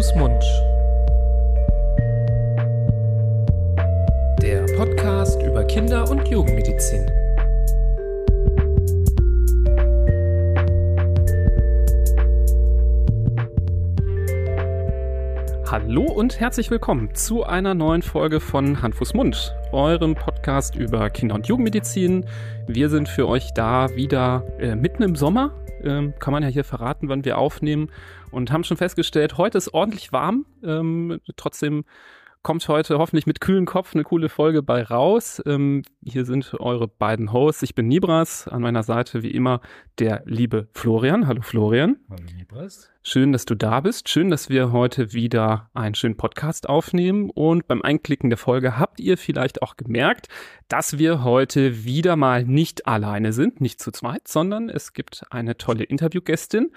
Fuß, Mund. Der Podcast über Kinder- und Jugendmedizin. Hallo und herzlich willkommen zu einer neuen Folge von Hand, Fuß, Mund, eurem Podcast über Kinder- und Jugendmedizin. Wir sind für euch da wieder äh, mitten im Sommer. Ähm, kann man ja hier verraten, wann wir aufnehmen und haben schon festgestellt, heute ist ordentlich warm. Ähm, trotzdem kommt heute hoffentlich mit kühlen Kopf eine coole Folge bei raus. Ähm, hier sind eure beiden Hosts. Ich bin Nibras, an meiner Seite wie immer der liebe Florian. Hallo Florian. Hallo Nibras. Schön, dass du da bist. Schön, dass wir heute wieder einen schönen Podcast aufnehmen. Und beim Einklicken der Folge habt ihr vielleicht auch gemerkt, dass wir heute wieder mal nicht alleine sind, nicht zu zweit, sondern es gibt eine tolle Interviewgästin.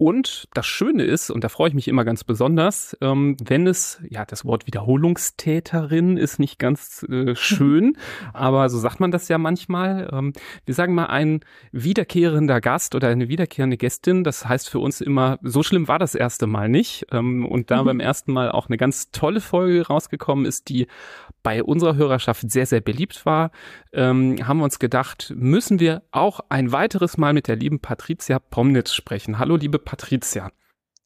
Und das Schöne ist, und da freue ich mich immer ganz besonders, ähm, wenn es, ja, das Wort Wiederholungstäterin ist nicht ganz äh, schön, aber so sagt man das ja manchmal. Ähm, wir sagen mal ein wiederkehrender Gast oder eine wiederkehrende Gästin. Das heißt für uns immer, so schlimm war das erste Mal nicht. Ähm, und da mhm. beim ersten Mal auch eine ganz tolle Folge rausgekommen ist, die bei unserer Hörerschaft sehr, sehr beliebt war, ähm, haben wir uns gedacht, müssen wir auch ein weiteres Mal mit der lieben Patricia Pomnitz sprechen. Hallo, liebe Patricia.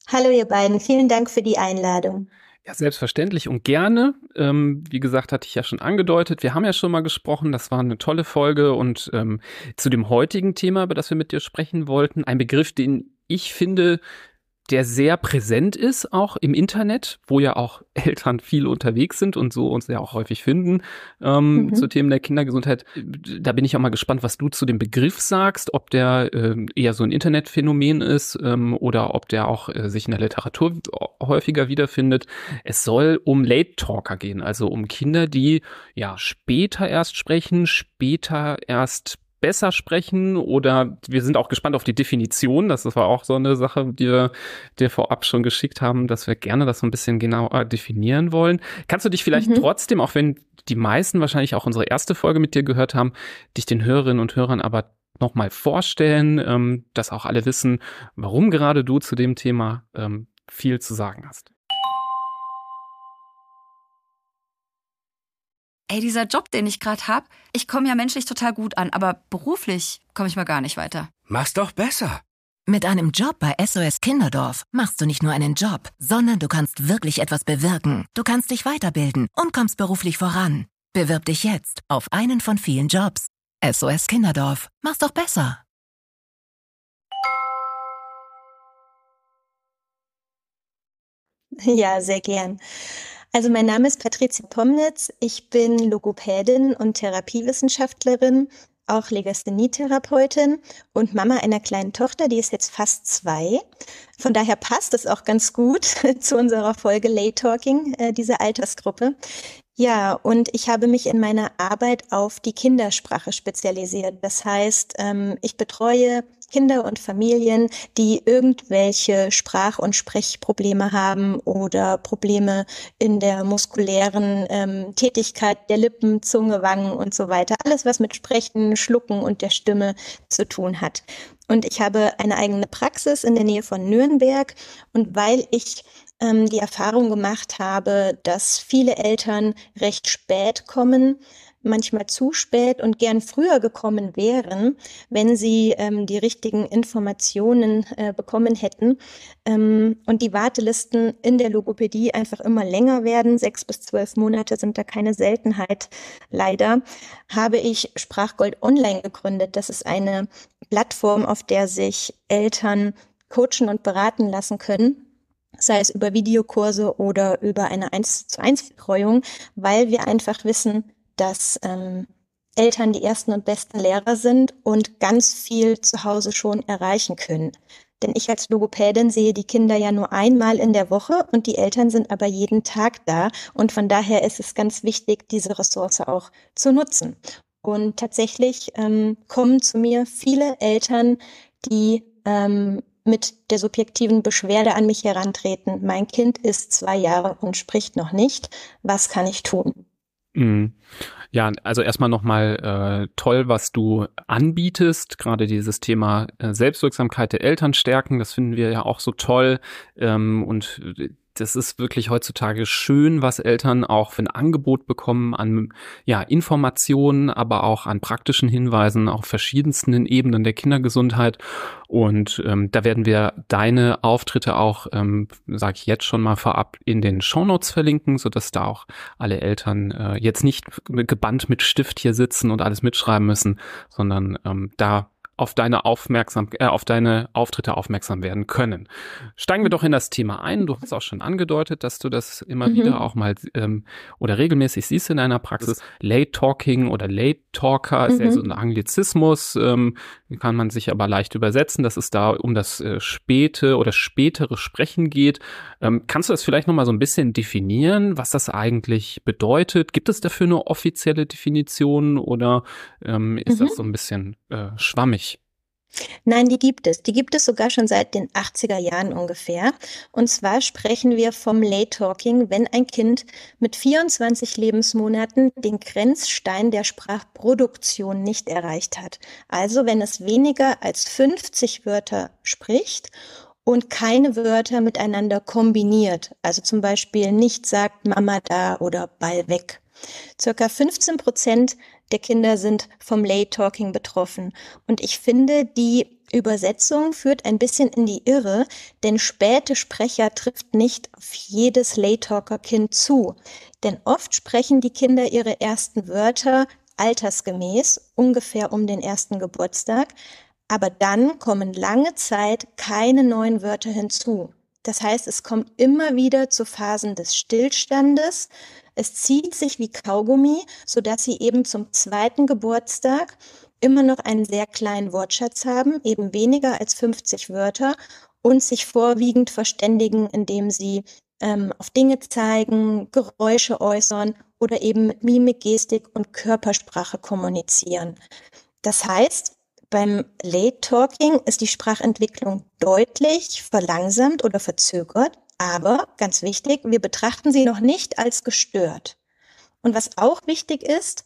Hallo, ihr beiden. Vielen Dank für die Einladung. Ja, selbstverständlich und gerne. Ähm, wie gesagt, hatte ich ja schon angedeutet. Wir haben ja schon mal gesprochen. Das war eine tolle Folge. Und ähm, zu dem heutigen Thema, über das wir mit dir sprechen wollten, ein Begriff, den ich finde, der sehr präsent ist, auch im Internet, wo ja auch Eltern viel unterwegs sind und so uns ja auch häufig finden ähm, mhm. zu Themen der Kindergesundheit. Da bin ich auch mal gespannt, was du zu dem Begriff sagst, ob der äh, eher so ein Internetphänomen ist ähm, oder ob der auch äh, sich in der Literatur häufiger wiederfindet. Es soll um Late Talker gehen, also um Kinder, die ja später erst sprechen, später erst besser sprechen oder wir sind auch gespannt auf die Definition. Das war auch so eine Sache, die wir dir vorab schon geschickt haben, dass wir gerne das so ein bisschen genauer definieren wollen. Kannst du dich vielleicht mhm. trotzdem, auch wenn die meisten wahrscheinlich auch unsere erste Folge mit dir gehört haben, dich den Hörerinnen und Hörern aber nochmal vorstellen, ähm, dass auch alle wissen, warum gerade du zu dem Thema ähm, viel zu sagen hast. Ey, dieser Job, den ich gerade hab, ich komme ja menschlich total gut an, aber beruflich komme ich mal gar nicht weiter. Mach's doch besser. Mit einem Job bei SOS Kinderdorf machst du nicht nur einen Job, sondern du kannst wirklich etwas bewirken. Du kannst dich weiterbilden und kommst beruflich voran. Bewirb dich jetzt auf einen von vielen Jobs. SOS Kinderdorf. Mach's doch besser. Ja, sehr gern. Also mein Name ist Patricia Pomnitz. Ich bin Logopädin und Therapiewissenschaftlerin, auch Legasthenietherapeutin und Mama einer kleinen Tochter, die ist jetzt fast zwei. Von daher passt es auch ganz gut zu unserer Folge Late Talking, äh, diese Altersgruppe. Ja, und ich habe mich in meiner Arbeit auf die Kindersprache spezialisiert. Das heißt, ähm, ich betreue Kinder und Familien, die irgendwelche Sprach- und Sprechprobleme haben oder Probleme in der muskulären ähm, Tätigkeit der Lippen, Zunge, Wangen und so weiter. Alles, was mit Sprechen, Schlucken und der Stimme zu tun hat. Und ich habe eine eigene Praxis in der Nähe von Nürnberg. Und weil ich ähm, die Erfahrung gemacht habe, dass viele Eltern recht spät kommen, manchmal zu spät und gern früher gekommen wären, wenn sie ähm, die richtigen Informationen äh, bekommen hätten ähm, und die Wartelisten in der Logopädie einfach immer länger werden. Sechs bis zwölf Monate sind da keine Seltenheit. Leider habe ich Sprachgold Online gegründet. Das ist eine Plattform, auf der sich Eltern coachen und beraten lassen können sei es über Videokurse oder über eine 1 zu 1 Betreuung, weil wir einfach wissen, dass ähm, Eltern die ersten und besten Lehrer sind und ganz viel zu Hause schon erreichen können. Denn ich als Logopädin sehe die Kinder ja nur einmal in der Woche und die Eltern sind aber jeden Tag da. Und von daher ist es ganz wichtig, diese Ressource auch zu nutzen. Und tatsächlich ähm, kommen zu mir viele Eltern, die ähm, mit der subjektiven Beschwerde an mich herantreten. Mein Kind ist zwei Jahre und spricht noch nicht. Was kann ich tun? Mhm. Ja, also erstmal nochmal äh, toll, was du anbietest, gerade dieses Thema äh, Selbstwirksamkeit der Eltern stärken, das finden wir ja auch so toll. Ähm, und das ist wirklich heutzutage schön, was Eltern auch für ein Angebot bekommen an ja, Informationen, aber auch an praktischen Hinweisen auf verschiedensten Ebenen der Kindergesundheit. Und ähm, da werden wir deine Auftritte auch, ähm, sage ich jetzt schon mal vorab, in den Shownotes verlinken, sodass da auch alle Eltern äh, jetzt nicht gebannt mit Stift hier sitzen und alles mitschreiben müssen, sondern ähm, da auf deine Aufmerksam äh, auf deine Auftritte aufmerksam werden können. Steigen wir doch in das Thema ein. Du hast auch schon angedeutet, dass du das immer mhm. wieder auch mal ähm, oder regelmäßig siehst in deiner Praxis. Late Talking oder Late Talker ist mhm. ja so ein Anglizismus, ähm, kann man sich aber leicht übersetzen, dass es da um das äh, späte oder spätere Sprechen geht. Ähm, kannst du das vielleicht noch mal so ein bisschen definieren, was das eigentlich bedeutet? Gibt es dafür eine offizielle Definition oder ähm, ist mhm. das so ein bisschen äh, schwammig? Nein, die gibt es. Die gibt es sogar schon seit den 80er Jahren ungefähr. Und zwar sprechen wir vom Late Talking, wenn ein Kind mit 24 Lebensmonaten den Grenzstein der Sprachproduktion nicht erreicht hat. Also wenn es weniger als 50 Wörter spricht und keine Wörter miteinander kombiniert. Also zum Beispiel nicht sagt Mama da oder Ball weg. Circa 15 Prozent der Kinder sind vom Late Talking betroffen. Und ich finde, die Übersetzung führt ein bisschen in die Irre, denn späte Sprecher trifft nicht auf jedes Late Talker Kind zu. Denn oft sprechen die Kinder ihre ersten Wörter altersgemäß, ungefähr um den ersten Geburtstag, aber dann kommen lange Zeit keine neuen Wörter hinzu. Das heißt, es kommt immer wieder zu Phasen des Stillstandes, es zieht sich wie Kaugummi, so dass sie eben zum zweiten Geburtstag immer noch einen sehr kleinen Wortschatz haben, eben weniger als 50 Wörter und sich vorwiegend verständigen, indem sie ähm, auf Dinge zeigen, Geräusche äußern oder eben mit Mimik, Gestik und Körpersprache kommunizieren. Das heißt, beim Late Talking ist die Sprachentwicklung deutlich verlangsamt oder verzögert. Aber, ganz wichtig, wir betrachten sie noch nicht als gestört. Und was auch wichtig ist,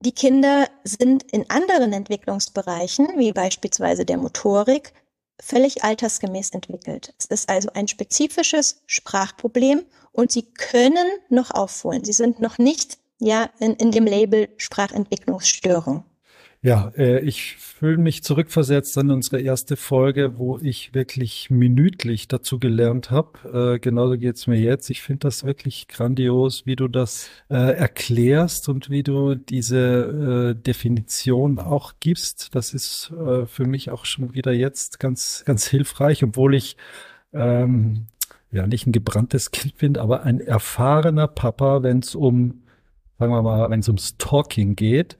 die Kinder sind in anderen Entwicklungsbereichen, wie beispielsweise der Motorik, völlig altersgemäß entwickelt. Es ist also ein spezifisches Sprachproblem und sie können noch aufholen. Sie sind noch nicht ja in, in dem Label Sprachentwicklungsstörung. Ja, äh, ich fühle mich zurückversetzt an unsere erste Folge, wo ich wirklich minütlich dazu gelernt habe. Äh, genauso geht's mir jetzt. Ich finde das wirklich grandios, wie du das äh, erklärst und wie du diese äh, Definition auch gibst. Das ist für mich auch schon wieder jetzt ganz, ganz hilfreich, obwohl ich ähm, ja nicht ein gebranntes Kind bin, aber ein erfahrener Papa, wenn es um, sagen wir mal, wenn es ums Talking geht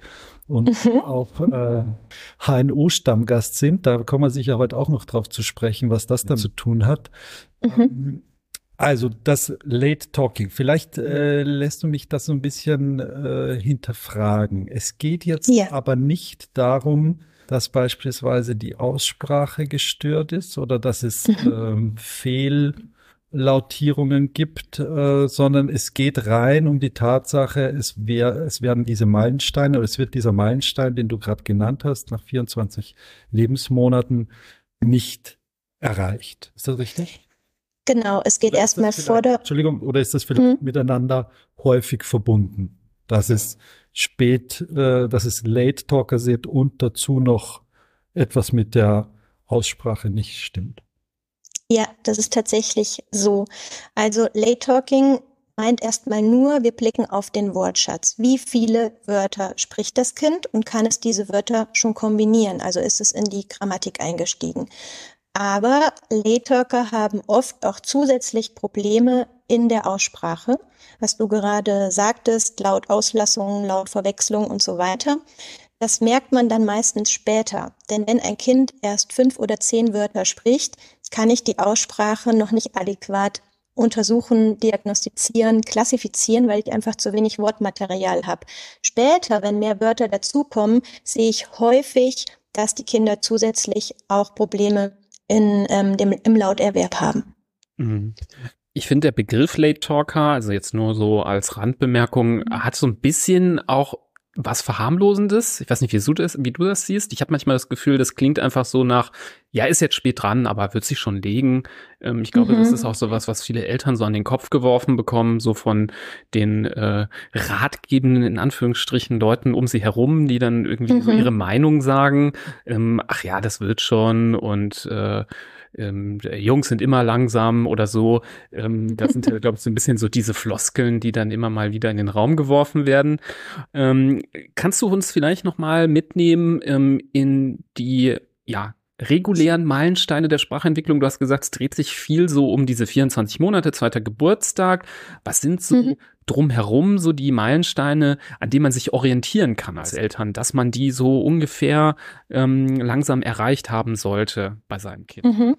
und mhm. auch äh, HNO-Stammgast sind. Da kommen wir sicher heute auch noch drauf zu sprechen, was das da zu tun hat. Mhm. Ähm, also das Late Talking. Vielleicht äh, lässt du mich das so ein bisschen äh, hinterfragen. Es geht jetzt ja. aber nicht darum, dass beispielsweise die Aussprache gestört ist oder dass es mhm. ähm, Fehl Lautierungen gibt, äh, sondern es geht rein um die Tatsache, es, wär, es werden diese Meilensteine oder es wird dieser Meilenstein, den du gerade genannt hast, nach 24 Lebensmonaten nicht erreicht. Ist das richtig? Genau, es geht erstmal vor der. Entschuldigung, oder ist das vielleicht hm. miteinander häufig verbunden? Dass es spät, äh, dass es Late Talker sind und dazu noch etwas mit der Aussprache nicht stimmt. Ja, das ist tatsächlich so. Also Late Talking meint erstmal nur, wir blicken auf den Wortschatz. Wie viele Wörter spricht das Kind und kann es diese Wörter schon kombinieren? Also ist es in die Grammatik eingestiegen. Aber Late Talker haben oft auch zusätzlich Probleme in der Aussprache, was du gerade sagtest, laut Auslassungen, laut Verwechslung und so weiter. Das merkt man dann meistens später. Denn wenn ein Kind erst fünf oder zehn Wörter spricht, kann ich die Aussprache noch nicht adäquat untersuchen, diagnostizieren, klassifizieren, weil ich einfach zu wenig Wortmaterial habe. Später, wenn mehr Wörter dazukommen, sehe ich häufig, dass die Kinder zusätzlich auch Probleme in, ähm, dem, im Lauterwerb haben. Mhm. Ich finde, der Begriff Late Talker, also jetzt nur so als Randbemerkung, hat so ein bisschen auch was Verharmlosendes. Ich weiß nicht, wie du das, wie du das siehst. Ich habe manchmal das Gefühl, das klingt einfach so nach, ja, ist jetzt spät dran, aber wird sich schon legen. Ähm, ich glaube, mhm. das ist auch so was, was viele Eltern so an den Kopf geworfen bekommen, so von den äh, ratgebenden, in Anführungsstrichen, Leuten um sie herum, die dann irgendwie mhm. so ihre Meinung sagen. Ähm, ach ja, das wird schon und äh, ähm, Jungs sind immer langsam oder so. Ähm, das sind, glaube ich, so ein bisschen so diese Floskeln, die dann immer mal wieder in den Raum geworfen werden. Ähm, kannst du uns vielleicht noch mal mitnehmen ähm, in die ja regulären Meilensteine der Sprachentwicklung? Du hast gesagt, es dreht sich viel so um diese 24 Monate, zweiter Geburtstag. Was sind so mhm. drumherum so die Meilensteine, an denen man sich orientieren kann als Eltern, dass man die so ungefähr ähm, langsam erreicht haben sollte bei seinem Kind? Mhm.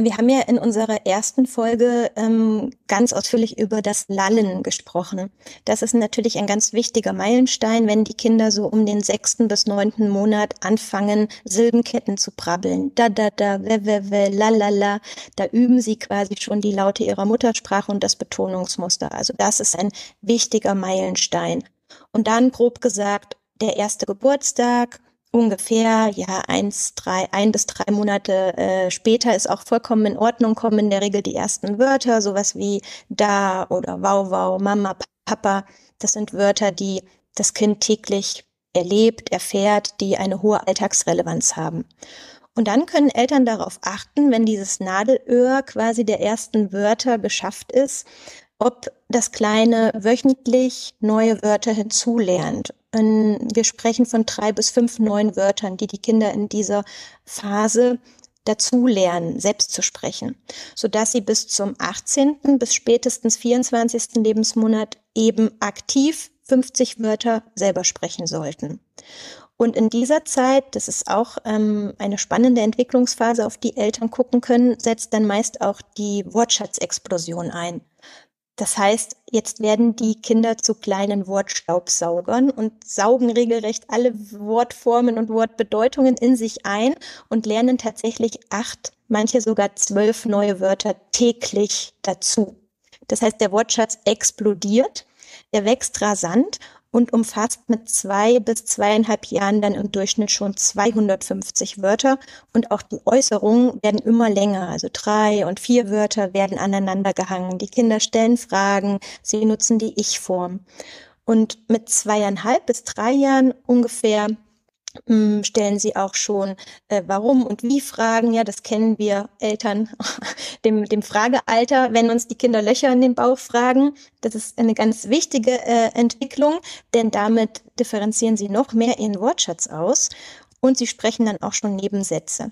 Wir haben ja in unserer ersten Folge ähm, ganz ausführlich über das Lallen gesprochen. Das ist natürlich ein ganz wichtiger Meilenstein, wenn die Kinder so um den sechsten bis neunten Monat anfangen, Silbenketten zu brabbeln. Da, da, da, we, we, we, la, la, la. Da üben sie quasi schon die Laute ihrer Muttersprache und das Betonungsmuster. Also das ist ein wichtiger Meilenstein. Und dann grob gesagt, der erste Geburtstag, ungefähr ja eins, drei, ein bis drei Monate äh, später ist auch vollkommen in Ordnung, kommen in der Regel die ersten Wörter, sowas wie da oder wow, wow, Mama, Papa. Das sind Wörter, die das Kind täglich erlebt, erfährt, die eine hohe Alltagsrelevanz haben. Und dann können Eltern darauf achten, wenn dieses Nadelöhr quasi der ersten Wörter geschafft ist, ob das Kleine wöchentlich neue Wörter hinzulernt. Wir sprechen von drei bis fünf neuen Wörtern, die die Kinder in dieser Phase dazulernen, selbst zu sprechen, sodass sie bis zum 18. bis spätestens 24. Lebensmonat eben aktiv 50 Wörter selber sprechen sollten. Und in dieser Zeit, das ist auch ähm, eine spannende Entwicklungsphase, auf die Eltern gucken können, setzt dann meist auch die Wortschatzexplosion ein. Das heißt, jetzt werden die Kinder zu kleinen Wortstaubsaugern und saugen regelrecht alle Wortformen und Wortbedeutungen in sich ein und lernen tatsächlich acht, manche sogar zwölf neue Wörter täglich dazu. Das heißt, der Wortschatz explodiert, der wächst rasant und umfasst mit zwei bis zweieinhalb Jahren dann im Durchschnitt schon 250 Wörter und auch die Äußerungen werden immer länger, also drei und vier Wörter werden aneinander gehangen. Die Kinder stellen Fragen, sie nutzen die Ich-Form. Und mit zweieinhalb bis drei Jahren ungefähr stellen sie auch schon äh, warum und wie Fragen. Ja, das kennen wir Eltern, dem, dem Fragealter, wenn uns die Kinder Löcher in den Bauch fragen. Das ist eine ganz wichtige äh, Entwicklung, denn damit differenzieren sie noch mehr ihren Wortschatz aus und sie sprechen dann auch schon Nebensätze.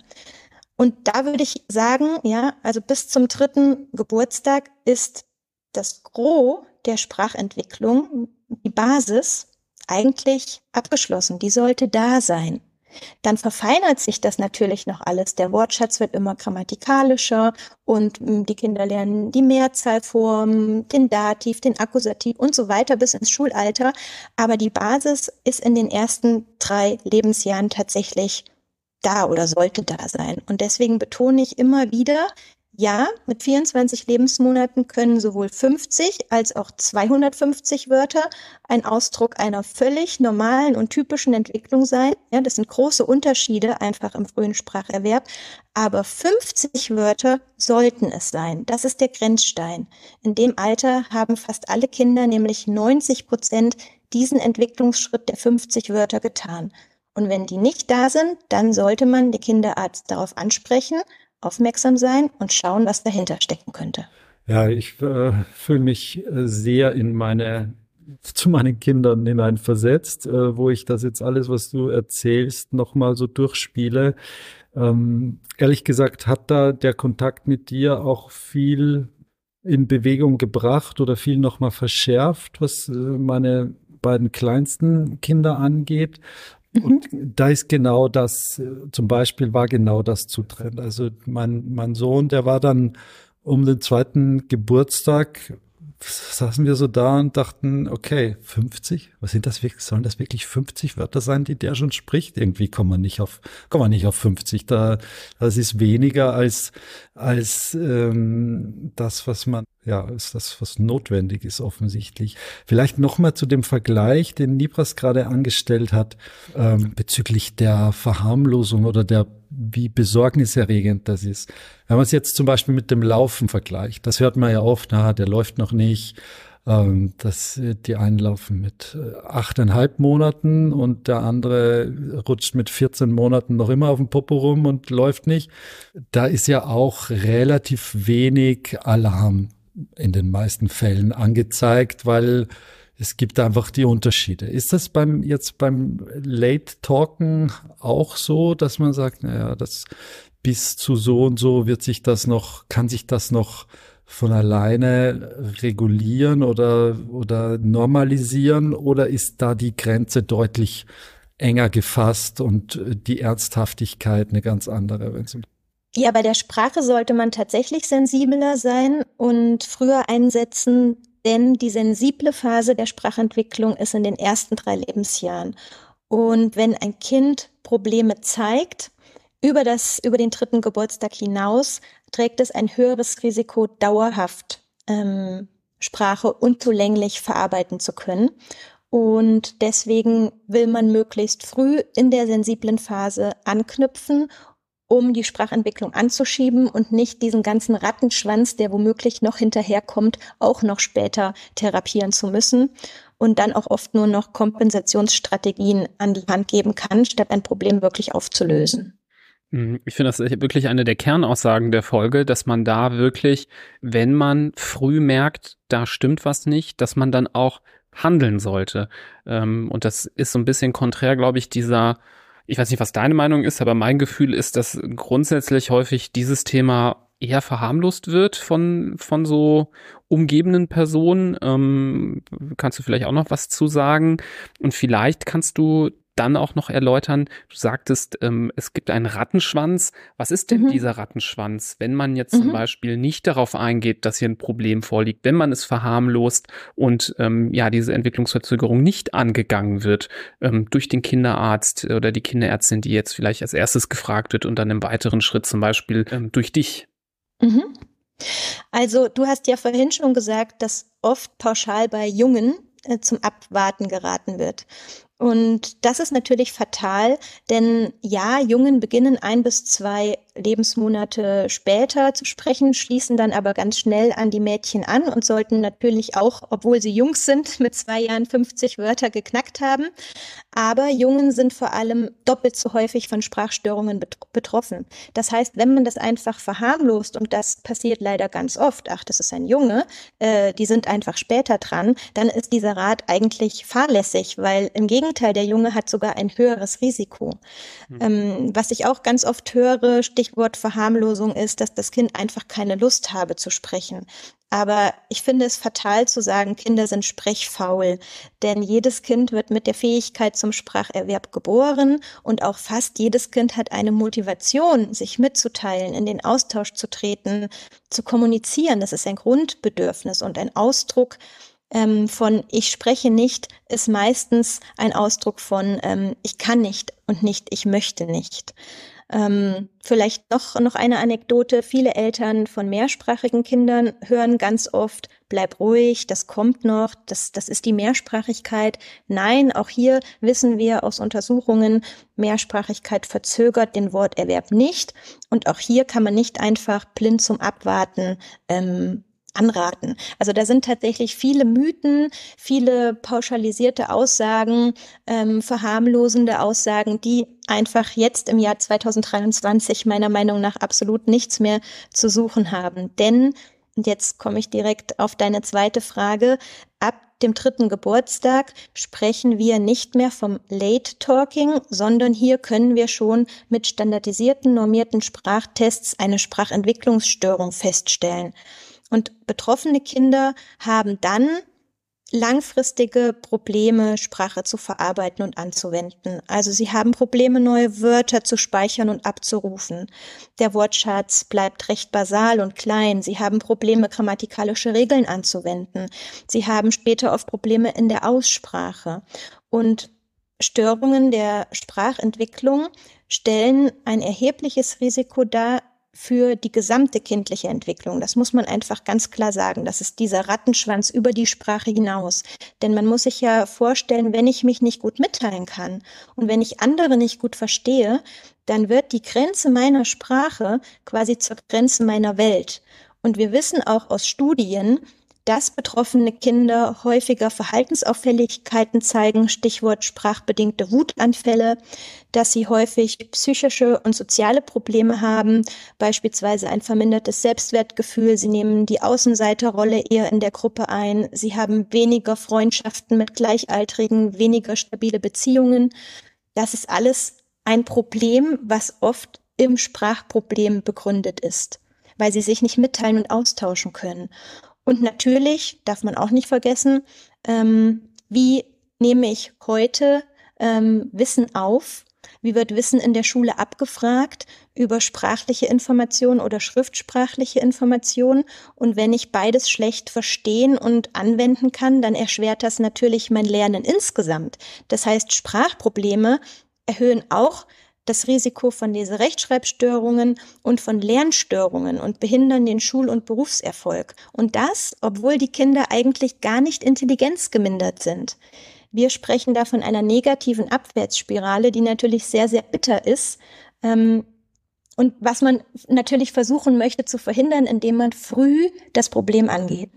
Und da würde ich sagen, ja, also bis zum dritten Geburtstag ist das Gros der Sprachentwicklung, die Basis, eigentlich abgeschlossen. Die sollte da sein. Dann verfeinert sich das natürlich noch alles. Der Wortschatz wird immer grammatikalischer und hm, die Kinder lernen die Mehrzahlform, den Dativ, den Akkusativ und so weiter bis ins Schulalter. Aber die Basis ist in den ersten drei Lebensjahren tatsächlich da oder sollte da sein. Und deswegen betone ich immer wieder, ja, mit 24 Lebensmonaten können sowohl 50 als auch 250 Wörter ein Ausdruck einer völlig normalen und typischen Entwicklung sein. Ja, das sind große Unterschiede einfach im frühen Spracherwerb. Aber 50 Wörter sollten es sein. Das ist der Grenzstein. In dem Alter haben fast alle Kinder, nämlich 90 Prozent, diesen Entwicklungsschritt der 50 Wörter getan. Und wenn die nicht da sind, dann sollte man die Kinderarzt darauf ansprechen aufmerksam sein und schauen, was dahinter stecken könnte. Ja, ich äh, fühle mich äh, sehr in meine zu meinen Kindern hineinversetzt, äh, wo ich das jetzt alles, was du erzählst, nochmal so durchspiele. Ähm, ehrlich gesagt, hat da der Kontakt mit dir auch viel in Bewegung gebracht oder viel nochmal verschärft, was äh, meine beiden kleinsten Kinder angeht. Und da ist genau das, zum Beispiel war genau das zu trennen. Also mein, mein Sohn, der war dann um den zweiten Geburtstag, saßen wir so da und dachten, okay, 50? Was sind das wirklich? Sollen das wirklich 50 Wörter sein, die der schon spricht? Irgendwie kommen wir nicht auf, kommen wir nicht auf 50. Da, das ist weniger als, als ähm, das, was man ja, ist das, was notwendig ist offensichtlich. Vielleicht nochmal zu dem Vergleich, den Nibras gerade angestellt hat, ähm, bezüglich der Verharmlosung oder der, wie besorgniserregend das ist. Wenn man es jetzt zum Beispiel mit dem Laufen vergleicht, das hört man ja oft, na, der läuft noch nicht, ähm, dass die einen laufen mit äh, achteinhalb Monaten und der andere rutscht mit 14 Monaten noch immer auf dem Popo rum und läuft nicht. Da ist ja auch relativ wenig Alarm in den meisten Fällen angezeigt, weil es gibt einfach die Unterschiede. Ist das beim jetzt beim Late Talken auch so, dass man sagt, naja, das bis zu so und so wird sich das noch, kann sich das noch von alleine regulieren oder, oder normalisieren oder ist da die Grenze deutlich enger gefasst und die Ernsthaftigkeit eine ganz andere, wenn es ja, bei der Sprache sollte man tatsächlich sensibler sein und früher einsetzen, denn die sensible Phase der Sprachentwicklung ist in den ersten drei Lebensjahren. Und wenn ein Kind Probleme zeigt, über das, über den dritten Geburtstag hinaus, trägt es ein höheres Risiko, dauerhaft ähm, Sprache unzulänglich verarbeiten zu können. Und deswegen will man möglichst früh in der sensiblen Phase anknüpfen um die Sprachentwicklung anzuschieben und nicht diesen ganzen Rattenschwanz, der womöglich noch hinterherkommt, auch noch später therapieren zu müssen und dann auch oft nur noch Kompensationsstrategien an die Hand geben kann, statt ein Problem wirklich aufzulösen. Hm, ich finde das wirklich eine der Kernaussagen der Folge, dass man da wirklich, wenn man früh merkt, da stimmt was nicht, dass man dann auch handeln sollte. Ähm, und das ist so ein bisschen konträr, glaube ich, dieser ich weiß nicht, was deine Meinung ist, aber mein Gefühl ist, dass grundsätzlich häufig dieses Thema eher verharmlost wird von, von so umgebenden Personen. Ähm, kannst du vielleicht auch noch was zu sagen? Und vielleicht kannst du dann auch noch erläutern, du sagtest, ähm, es gibt einen Rattenschwanz. Was ist denn mhm. dieser Rattenschwanz, wenn man jetzt mhm. zum Beispiel nicht darauf eingeht, dass hier ein Problem vorliegt, wenn man es verharmlost und ähm, ja, diese Entwicklungsverzögerung nicht angegangen wird ähm, durch den Kinderarzt oder die Kinderärztin, die jetzt vielleicht als erstes gefragt wird und dann im weiteren Schritt zum Beispiel ähm, durch dich? Mhm. Also du hast ja vorhin schon gesagt, dass oft pauschal bei Jungen äh, zum Abwarten geraten wird. Und das ist natürlich fatal, denn ja, Jungen beginnen ein bis zwei Lebensmonate später zu sprechen, schließen dann aber ganz schnell an die Mädchen an und sollten natürlich auch, obwohl sie Jungs sind, mit zwei Jahren 50 Wörter geknackt haben. Aber Jungen sind vor allem doppelt so häufig von Sprachstörungen betroffen. Das heißt, wenn man das einfach verharmlost, und das passiert leider ganz oft, ach, das ist ein Junge, äh, die sind einfach später dran, dann ist dieser Rat eigentlich fahrlässig, weil im Gegenteil, der Junge hat sogar ein höheres Risiko. Mhm. Ähm, was ich auch ganz oft höre, Stichwort Verharmlosung ist, dass das Kind einfach keine Lust habe zu sprechen. Aber ich finde es fatal zu sagen, Kinder sind sprechfaul, denn jedes Kind wird mit der Fähigkeit zum Spracherwerb geboren und auch fast jedes Kind hat eine Motivation, sich mitzuteilen, in den Austausch zu treten, zu kommunizieren. Das ist ein Grundbedürfnis und ein Ausdruck ähm, von ich spreche nicht ist meistens ein Ausdruck von ähm, ich kann nicht und nicht ich möchte nicht. Ähm, vielleicht noch, noch eine Anekdote. Viele Eltern von mehrsprachigen Kindern hören ganz oft, bleib ruhig, das kommt noch, das, das ist die Mehrsprachigkeit. Nein, auch hier wissen wir aus Untersuchungen, Mehrsprachigkeit verzögert den Worterwerb nicht. Und auch hier kann man nicht einfach blind zum Abwarten ähm, anraten. Also da sind tatsächlich viele Mythen, viele pauschalisierte Aussagen, ähm, verharmlosende Aussagen, die einfach jetzt im Jahr 2023 meiner Meinung nach absolut nichts mehr zu suchen haben. Denn, und jetzt komme ich direkt auf deine zweite Frage, ab dem dritten Geburtstag sprechen wir nicht mehr vom Late Talking, sondern hier können wir schon mit standardisierten, normierten Sprachtests eine Sprachentwicklungsstörung feststellen. Und betroffene Kinder haben dann langfristige Probleme, Sprache zu verarbeiten und anzuwenden. Also sie haben Probleme, neue Wörter zu speichern und abzurufen. Der Wortschatz bleibt recht basal und klein. Sie haben Probleme, grammatikalische Regeln anzuwenden. Sie haben später oft Probleme in der Aussprache. Und Störungen der Sprachentwicklung stellen ein erhebliches Risiko dar für die gesamte kindliche Entwicklung. Das muss man einfach ganz klar sagen. Das ist dieser Rattenschwanz über die Sprache hinaus. Denn man muss sich ja vorstellen, wenn ich mich nicht gut mitteilen kann und wenn ich andere nicht gut verstehe, dann wird die Grenze meiner Sprache quasi zur Grenze meiner Welt. Und wir wissen auch aus Studien, dass betroffene Kinder häufiger Verhaltensauffälligkeiten zeigen, Stichwort sprachbedingte Wutanfälle, dass sie häufig psychische und soziale Probleme haben, beispielsweise ein vermindertes Selbstwertgefühl, sie nehmen die Außenseiterrolle eher in der Gruppe ein, sie haben weniger Freundschaften mit Gleichaltrigen, weniger stabile Beziehungen. Das ist alles ein Problem, was oft im Sprachproblem begründet ist, weil sie sich nicht mitteilen und austauschen können. Und natürlich darf man auch nicht vergessen, ähm, wie nehme ich heute ähm, Wissen auf? Wie wird Wissen in der Schule abgefragt über sprachliche Informationen oder schriftsprachliche Informationen? Und wenn ich beides schlecht verstehen und anwenden kann, dann erschwert das natürlich mein Lernen insgesamt. Das heißt, Sprachprobleme erhöhen auch das Risiko von Leserechtschreibstörungen und von Lernstörungen und behindern den Schul- und Berufserfolg. Und das, obwohl die Kinder eigentlich gar nicht intelligenzgemindert sind. Wir sprechen da von einer negativen Abwärtsspirale, die natürlich sehr, sehr bitter ist. Ähm, und was man natürlich versuchen möchte zu verhindern, indem man früh das Problem angeht.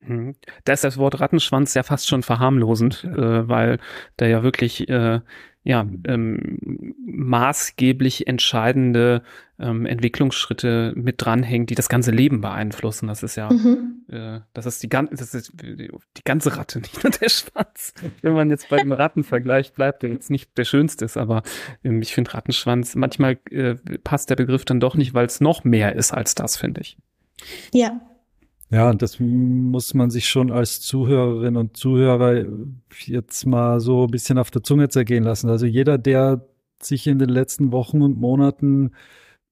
Mhm. Da ist das Wort Rattenschwanz ja fast schon verharmlosend, äh, weil da ja wirklich äh, ja, ähm, maßgeblich entscheidende ähm, Entwicklungsschritte mit dranhängen, die das ganze Leben beeinflussen. Das ist ja, mhm. äh, das ist die ganze, das ist die ganze Ratte, nicht nur der Schwanz. Wenn man jetzt beim Rattenvergleich bleibt, der jetzt nicht der schönste ist, aber ähm, ich finde Rattenschwanz, manchmal äh, passt der Begriff dann doch nicht, weil es noch mehr ist als das, finde ich. Ja, ja, das muss man sich schon als Zuhörerin und Zuhörer jetzt mal so ein bisschen auf der Zunge zergehen lassen. Also jeder, der sich in den letzten Wochen und Monaten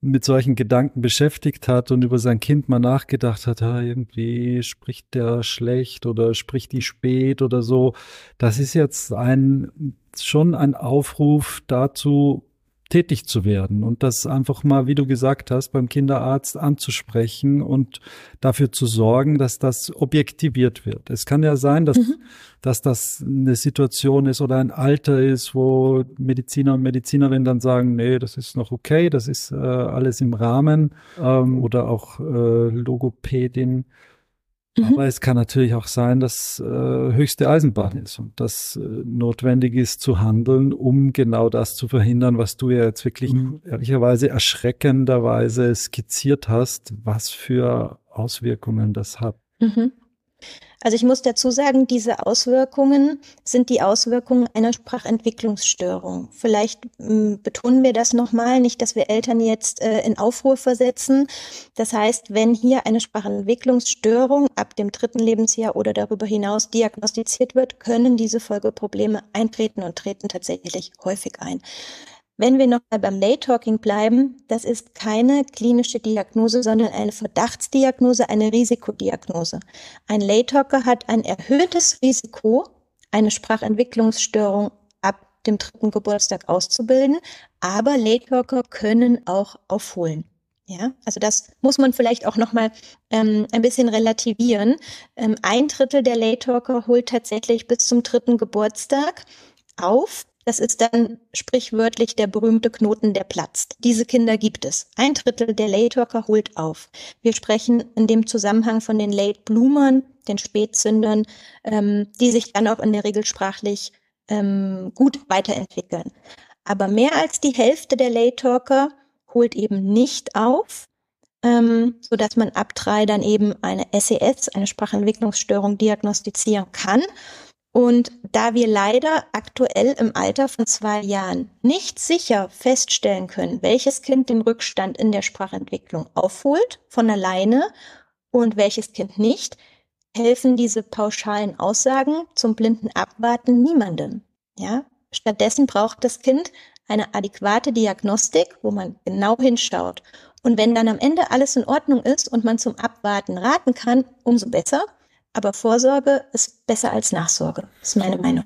mit solchen Gedanken beschäftigt hat und über sein Kind mal nachgedacht hat, ah, irgendwie spricht der schlecht oder spricht die spät oder so. Das ist jetzt ein, schon ein Aufruf dazu, tätig zu werden und das einfach mal, wie du gesagt hast, beim Kinderarzt anzusprechen und dafür zu sorgen, dass das objektiviert wird. Es kann ja sein, dass, mhm. dass das eine Situation ist oder ein Alter ist, wo Mediziner und Medizinerinnen dann sagen, nee, das ist noch okay, das ist äh, alles im Rahmen ähm, oder auch äh, Logopädin Mhm. Aber es kann natürlich auch sein, dass äh, höchste Eisenbahn ist und dass äh, notwendig ist zu handeln, um genau das zu verhindern, was du ja jetzt wirklich mhm. ehrlicherweise erschreckenderweise skizziert hast, was für Auswirkungen das hat. Mhm. Also ich muss dazu sagen, diese Auswirkungen sind die Auswirkungen einer Sprachentwicklungsstörung. Vielleicht äh, betonen wir das nochmal, nicht, dass wir Eltern jetzt äh, in Aufruhr versetzen. Das heißt, wenn hier eine Sprachentwicklungsstörung ab dem dritten Lebensjahr oder darüber hinaus diagnostiziert wird, können diese Folgeprobleme eintreten und treten tatsächlich häufig ein. Wenn wir noch mal beim Late Talking bleiben, das ist keine klinische Diagnose, sondern eine Verdachtsdiagnose, eine Risikodiagnose. Ein Late Talker hat ein erhöhtes Risiko, eine Sprachentwicklungsstörung ab dem dritten Geburtstag auszubilden, aber Late Talker können auch aufholen. Ja, also das muss man vielleicht auch noch mal ähm, ein bisschen relativieren. Ähm, ein Drittel der Late Talker holt tatsächlich bis zum dritten Geburtstag auf. Das ist dann sprichwörtlich der berühmte Knoten, der platzt. Diese Kinder gibt es. Ein Drittel der Late Worker holt auf. Wir sprechen in dem Zusammenhang von den Late Bloomern, den Spätzündern, ähm, die sich dann auch in der Regel sprachlich ähm, gut weiterentwickeln. Aber mehr als die Hälfte der Late Talker holt eben nicht auf, ähm, so dass man ab drei dann eben eine SES, eine Sprachentwicklungsstörung diagnostizieren kann. Und da wir leider aktuell im Alter von zwei Jahren nicht sicher feststellen können, welches Kind den Rückstand in der Sprachentwicklung aufholt von alleine und welches Kind nicht, helfen diese pauschalen Aussagen zum blinden Abwarten niemandem. Ja? Stattdessen braucht das Kind eine adäquate Diagnostik, wo man genau hinschaut. Und wenn dann am Ende alles in Ordnung ist und man zum Abwarten raten kann, umso besser. Aber Vorsorge ist besser als Nachsorge, ist meine Meinung.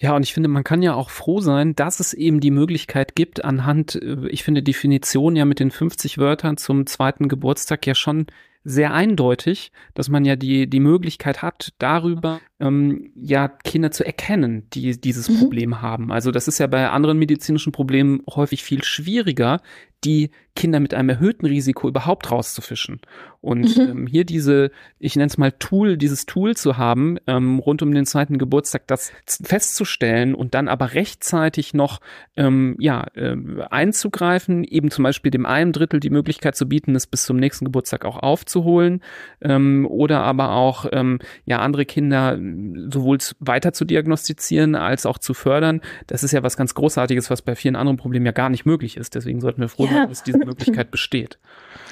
Ja, und ich finde, man kann ja auch froh sein, dass es eben die Möglichkeit gibt, anhand, äh, ich finde, Definition ja mit den 50 Wörtern zum zweiten Geburtstag ja schon sehr eindeutig, dass man ja die, die Möglichkeit hat, darüber ähm, ja Kinder zu erkennen, die dieses mhm. Problem haben. Also das ist ja bei anderen medizinischen Problemen häufig viel schwieriger, die Kinder mit einem erhöhten Risiko überhaupt rauszufischen. Und mhm. ähm, hier diese, ich nenne es mal Tool, dieses Tool zu haben, ähm, rund um den zweiten Geburtstag, das festzustellen und dann aber rechtzeitig noch ähm, ja, äh, einzugreifen, eben zum Beispiel dem einen Drittel die Möglichkeit zu bieten, es bis zum nächsten Geburtstag auch aufzuholen ähm, oder aber auch ähm, ja andere Kinder sowohl weiter zu diagnostizieren als auch zu fördern. Das ist ja was ganz Großartiges, was bei vielen anderen Problemen ja gar nicht möglich ist. Deswegen sollten wir froh ja. Dass diese Möglichkeit besteht.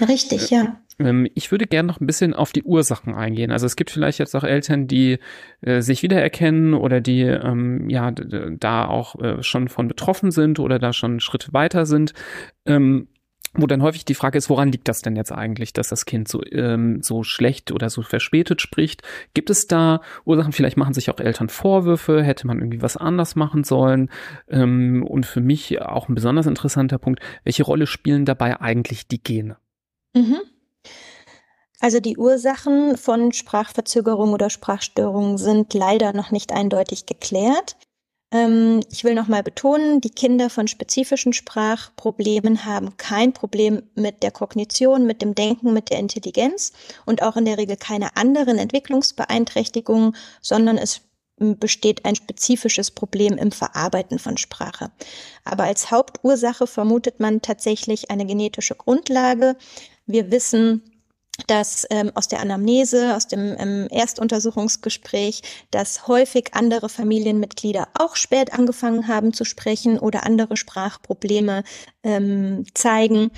Richtig, ja. Ähm, ich würde gerne noch ein bisschen auf die Ursachen eingehen. Also es gibt vielleicht jetzt auch Eltern, die äh, sich wiedererkennen oder die ähm, ja da auch äh, schon von betroffen sind oder da schon einen Schritt weiter sind. Ähm, wo dann häufig die Frage ist, woran liegt das denn jetzt eigentlich, dass das Kind so, ähm, so schlecht oder so verspätet spricht? Gibt es da Ursachen? Vielleicht machen sich auch Eltern Vorwürfe, hätte man irgendwie was anders machen sollen? Ähm, und für mich auch ein besonders interessanter Punkt, welche Rolle spielen dabei eigentlich die Gene? Mhm. Also die Ursachen von Sprachverzögerung oder Sprachstörungen sind leider noch nicht eindeutig geklärt. Ähm, ich will nochmal betonen, die Kinder von spezifischen Sprachproblemen haben kein Problem mit der Kognition, mit dem Denken, mit der Intelligenz und auch in der Regel keine anderen Entwicklungsbeeinträchtigungen, sondern es besteht ein spezifisches Problem im Verarbeiten von Sprache. Aber als Hauptursache vermutet man tatsächlich eine genetische Grundlage. Wir wissen, dass ähm, aus der Anamnese, aus dem ähm, Erstuntersuchungsgespräch, dass häufig andere Familienmitglieder auch spät angefangen haben zu sprechen oder andere Sprachprobleme ähm, zeigen.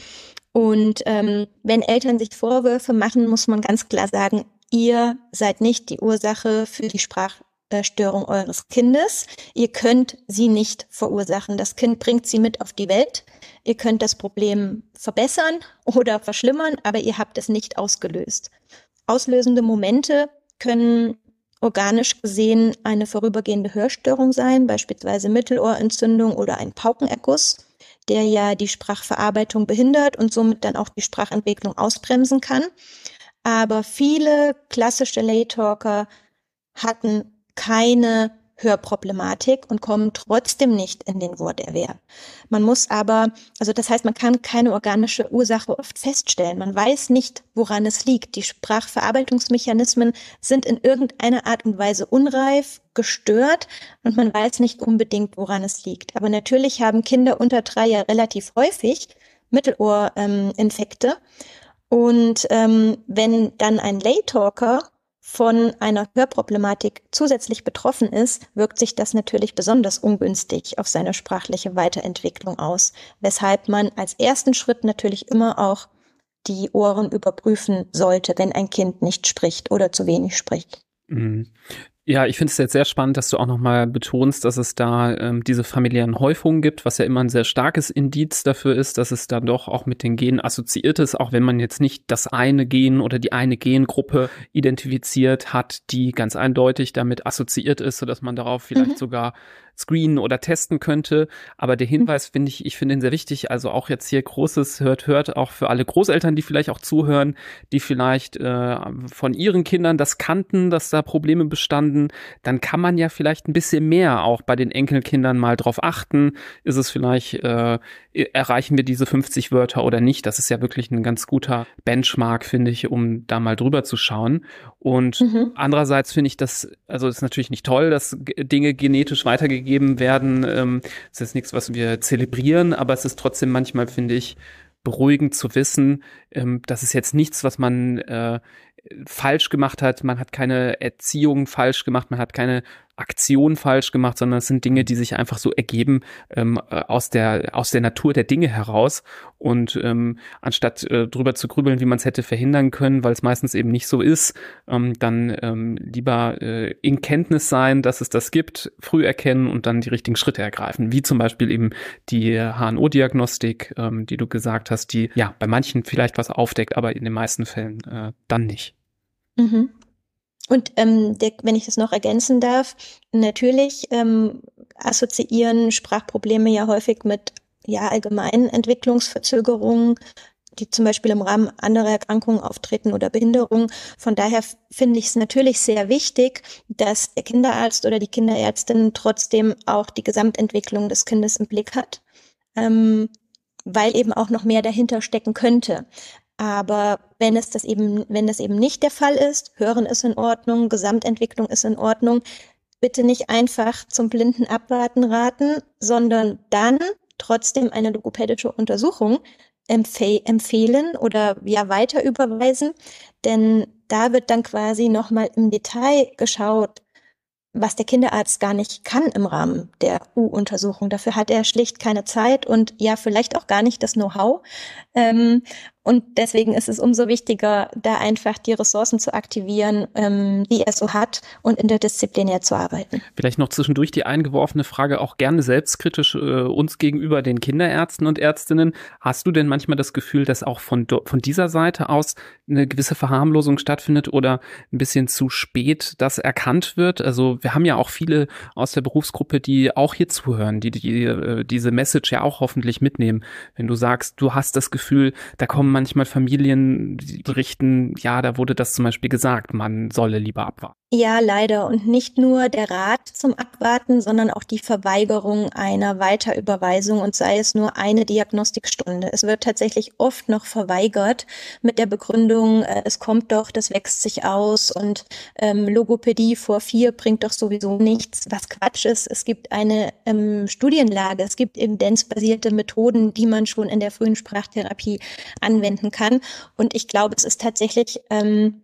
Und ähm, wenn Eltern sich Vorwürfe machen, muss man ganz klar sagen, ihr seid nicht die Ursache für die Sprachstörung eures Kindes. Ihr könnt sie nicht verursachen. Das Kind bringt sie mit auf die Welt. Ihr könnt das Problem verbessern oder verschlimmern, aber ihr habt es nicht ausgelöst. Auslösende Momente können organisch gesehen eine vorübergehende Hörstörung sein, beispielsweise Mittelohrentzündung oder ein Paukenerguss, der ja die Sprachverarbeitung behindert und somit dann auch die Sprachentwicklung ausbremsen kann. Aber viele klassische Lay-Talker hatten keine Hörproblematik und kommen trotzdem nicht in den Worterwerb. Man muss aber, also das heißt, man kann keine organische Ursache oft feststellen. Man weiß nicht, woran es liegt. Die Sprachverarbeitungsmechanismen sind in irgendeiner Art und Weise unreif, gestört und man weiß nicht unbedingt, woran es liegt. Aber natürlich haben Kinder unter drei ja relativ häufig Mittelohrinfekte. Ähm, und ähm, wenn dann ein Lay-Talker von einer Hörproblematik zusätzlich betroffen ist, wirkt sich das natürlich besonders ungünstig auf seine sprachliche Weiterentwicklung aus, weshalb man als ersten Schritt natürlich immer auch die Ohren überprüfen sollte, wenn ein Kind nicht spricht oder zu wenig spricht. Mhm. Ja, ich finde es jetzt sehr spannend, dass du auch nochmal betonst, dass es da ähm, diese familiären Häufungen gibt, was ja immer ein sehr starkes Indiz dafür ist, dass es dann doch auch mit den Genen assoziiert ist, auch wenn man jetzt nicht das eine Gen oder die eine Gengruppe identifiziert hat, die ganz eindeutig damit assoziiert ist, sodass man darauf vielleicht mhm. sogar screenen oder testen könnte. Aber der Hinweis finde ich, ich finde ihn sehr wichtig. Also auch jetzt hier großes hört, hört auch für alle Großeltern, die vielleicht auch zuhören, die vielleicht äh, von ihren Kindern das kannten, dass da Probleme bestanden, dann kann man ja vielleicht ein bisschen mehr auch bei den Enkelkindern mal drauf achten. Ist es vielleicht, äh, erreichen wir diese 50 Wörter oder nicht? Das ist ja wirklich ein ganz guter Benchmark, finde ich, um da mal drüber zu schauen. Und mhm. andererseits finde ich das, also ist natürlich nicht toll, dass Dinge genetisch weitergegeben gegeben werden. Ähm, das ist nichts, was wir zelebrieren, aber es ist trotzdem manchmal, finde ich, beruhigend zu wissen, ähm, das ist jetzt nichts, was man äh, falsch gemacht hat. Man hat keine Erziehung falsch gemacht, man hat keine Aktion falsch gemacht, sondern es sind Dinge, die sich einfach so ergeben ähm, aus der aus der Natur der Dinge heraus und ähm, anstatt äh, drüber zu grübeln, wie man es hätte verhindern können, weil es meistens eben nicht so ist, ähm, dann ähm, lieber äh, in Kenntnis sein, dass es das gibt, früh erkennen und dann die richtigen Schritte ergreifen, wie zum Beispiel eben die HNO-Diagnostik, ähm, die du gesagt hast, die ja bei manchen vielleicht was aufdeckt, aber in den meisten Fällen äh, dann nicht. Mhm. und ähm, der, wenn ich das noch ergänzen darf, natürlich ähm, assoziieren Sprachprobleme ja häufig mit ja allgemeinen Entwicklungsverzögerungen, die zum Beispiel im Rahmen anderer Erkrankungen auftreten oder Behinderungen. Von daher finde ich es natürlich sehr wichtig, dass der Kinderarzt oder die Kinderärztin trotzdem auch die Gesamtentwicklung des Kindes im Blick hat, ähm, weil eben auch noch mehr dahinter stecken könnte. Aber wenn es das eben, wenn das eben nicht der Fall ist, Hören ist in Ordnung, Gesamtentwicklung ist in Ordnung, bitte nicht einfach zum blinden Abwarten raten, sondern dann trotzdem eine logopädische Untersuchung empfeh empfehlen oder ja weiter überweisen, denn da wird dann quasi nochmal im Detail geschaut, was der Kinderarzt gar nicht kann im Rahmen der U-Untersuchung. Dafür hat er schlicht keine Zeit und ja, vielleicht auch gar nicht das Know-how. Ähm, und deswegen ist es umso wichtiger, da einfach die Ressourcen zu aktivieren, ähm, die er so hat und interdisziplinär zu arbeiten. Vielleicht noch zwischendurch die eingeworfene Frage, auch gerne selbstkritisch äh, uns gegenüber den Kinderärzten und Ärztinnen. Hast du denn manchmal das Gefühl, dass auch von, von dieser Seite aus eine gewisse Verharmlosung stattfindet oder ein bisschen zu spät das erkannt wird? Also wir haben ja auch viele aus der Berufsgruppe, die auch hier zuhören, die, die äh, diese Message ja auch hoffentlich mitnehmen. Wenn du sagst, du hast das Gefühl, da kommen manchmal Familien, die berichten, ja, da wurde das zum Beispiel gesagt, man solle lieber abwarten. Ja, leider. Und nicht nur der Rat zum Abwarten, sondern auch die Verweigerung einer Weiterüberweisung und sei es nur eine Diagnostikstunde. Es wird tatsächlich oft noch verweigert mit der Begründung, äh, es kommt doch, das wächst sich aus und ähm, Logopädie vor vier bringt doch sowieso nichts, was Quatsch ist. Es gibt eine ähm, Studienlage, es gibt evidenzbasierte Methoden, die man schon in der frühen Sprachtherapie anwenden kann. Und ich glaube, es ist tatsächlich ähm,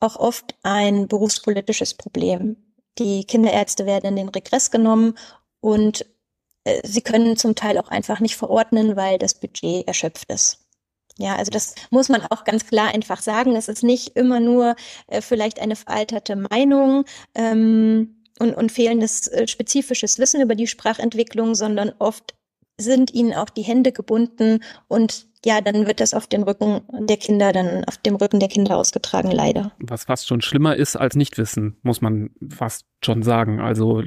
auch oft ein berufspolitisches Problem. Die Kinderärzte werden in den Regress genommen und äh, sie können zum Teil auch einfach nicht verordnen, weil das Budget erschöpft ist. Ja, also das muss man auch ganz klar einfach sagen. Es ist nicht immer nur äh, vielleicht eine veralterte Meinung ähm, und, und fehlendes äh, spezifisches Wissen über die Sprachentwicklung, sondern oft sind ihnen auch die Hände gebunden und ja, dann wird das auf den Rücken der Kinder, dann auf dem Rücken der Kinder ausgetragen, leider. Was fast schon schlimmer ist als Nichtwissen, muss man fast schon sagen. Also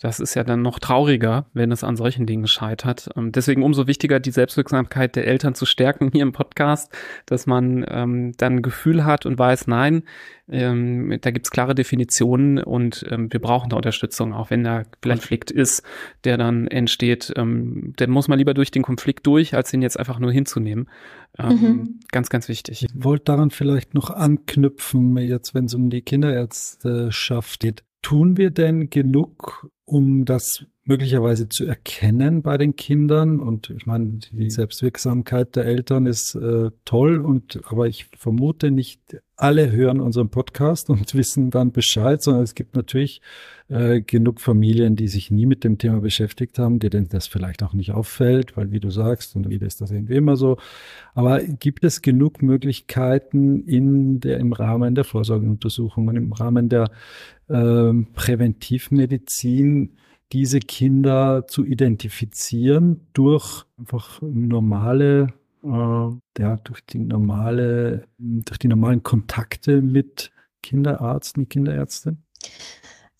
das ist ja dann noch trauriger, wenn es an solchen Dingen scheitert. Ähm, deswegen umso wichtiger, die Selbstwirksamkeit der Eltern zu stärken hier im Podcast, dass man ähm, dann ein Gefühl hat und weiß, nein, ähm, da gibt's klare Definitionen und ähm, wir brauchen da Unterstützung, auch wenn da vielleicht Konflikt ist, der dann entsteht. Ähm, dann muss man lieber durch den Konflikt durch, als ihn jetzt einfach nur hinzunehmen. Ähm, mhm. Ganz, ganz wichtig. Ich wollte daran vielleicht noch anknüpfen, jetzt wenn es um die Kinderärzteschaft geht. Tun wir denn genug, um das möglicherweise zu erkennen bei den Kindern? Und ich meine, die Selbstwirksamkeit der Eltern ist äh, toll und aber ich vermute nicht alle hören unseren Podcast und wissen dann Bescheid, sondern es gibt natürlich äh, genug Familien, die sich nie mit dem Thema beschäftigt haben, denen das vielleicht auch nicht auffällt, weil wie du sagst, und wieder ist das irgendwie immer so. Aber gibt es genug Möglichkeiten in der, im Rahmen der Vorsorgeuntersuchungen, im Rahmen der äh, Präventivmedizin, diese Kinder zu identifizieren durch einfach normale äh, ja, durch die normale, durch die normalen Kontakte mit Kinderarzt und Kinderärztin?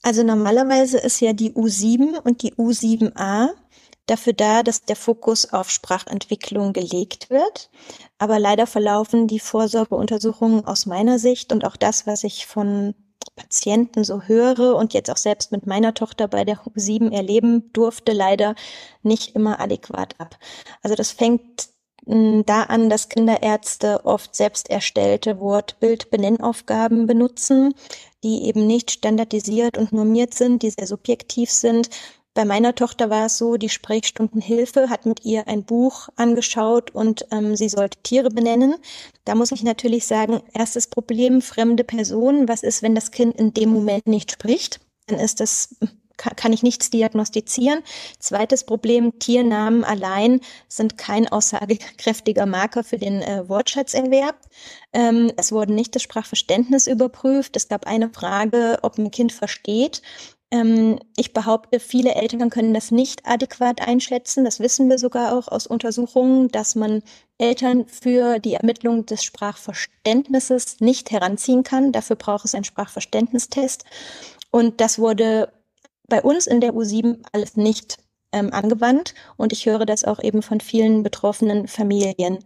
Also normalerweise ist ja die U7 und die U7a dafür da, dass der Fokus auf Sprachentwicklung gelegt wird. Aber leider verlaufen die Vorsorgeuntersuchungen aus meiner Sicht und auch das, was ich von Patienten so höre und jetzt auch selbst mit meiner Tochter bei der U7 erleben durfte, leider nicht immer adäquat ab. Also das fängt hm, da an, dass Kinderärzte oft selbst erstellte Wort-Bild-Benennaufgaben benutzen, die eben nicht standardisiert und normiert sind, die sehr subjektiv sind. Bei meiner Tochter war es so, die Sprechstundenhilfe hat mit ihr ein Buch angeschaut und ähm, sie sollte Tiere benennen. Da muss ich natürlich sagen, erstes Problem, fremde Person. Was ist, wenn das Kind in dem Moment nicht spricht? Dann ist das kann ich nichts diagnostizieren. Zweites Problem, Tiernamen allein sind kein aussagekräftiger Marker für den äh, Wortschatzerwerb. Ähm, es wurde nicht das Sprachverständnis überprüft. Es gab eine Frage, ob ein Kind versteht. Ähm, ich behaupte, viele Eltern können das nicht adäquat einschätzen. Das wissen wir sogar auch aus Untersuchungen, dass man Eltern für die Ermittlung des Sprachverständnisses nicht heranziehen kann. Dafür braucht es einen Sprachverständnistest. Und das wurde bei uns in der U7 alles nicht ähm, angewandt. Und ich höre das auch eben von vielen betroffenen Familien.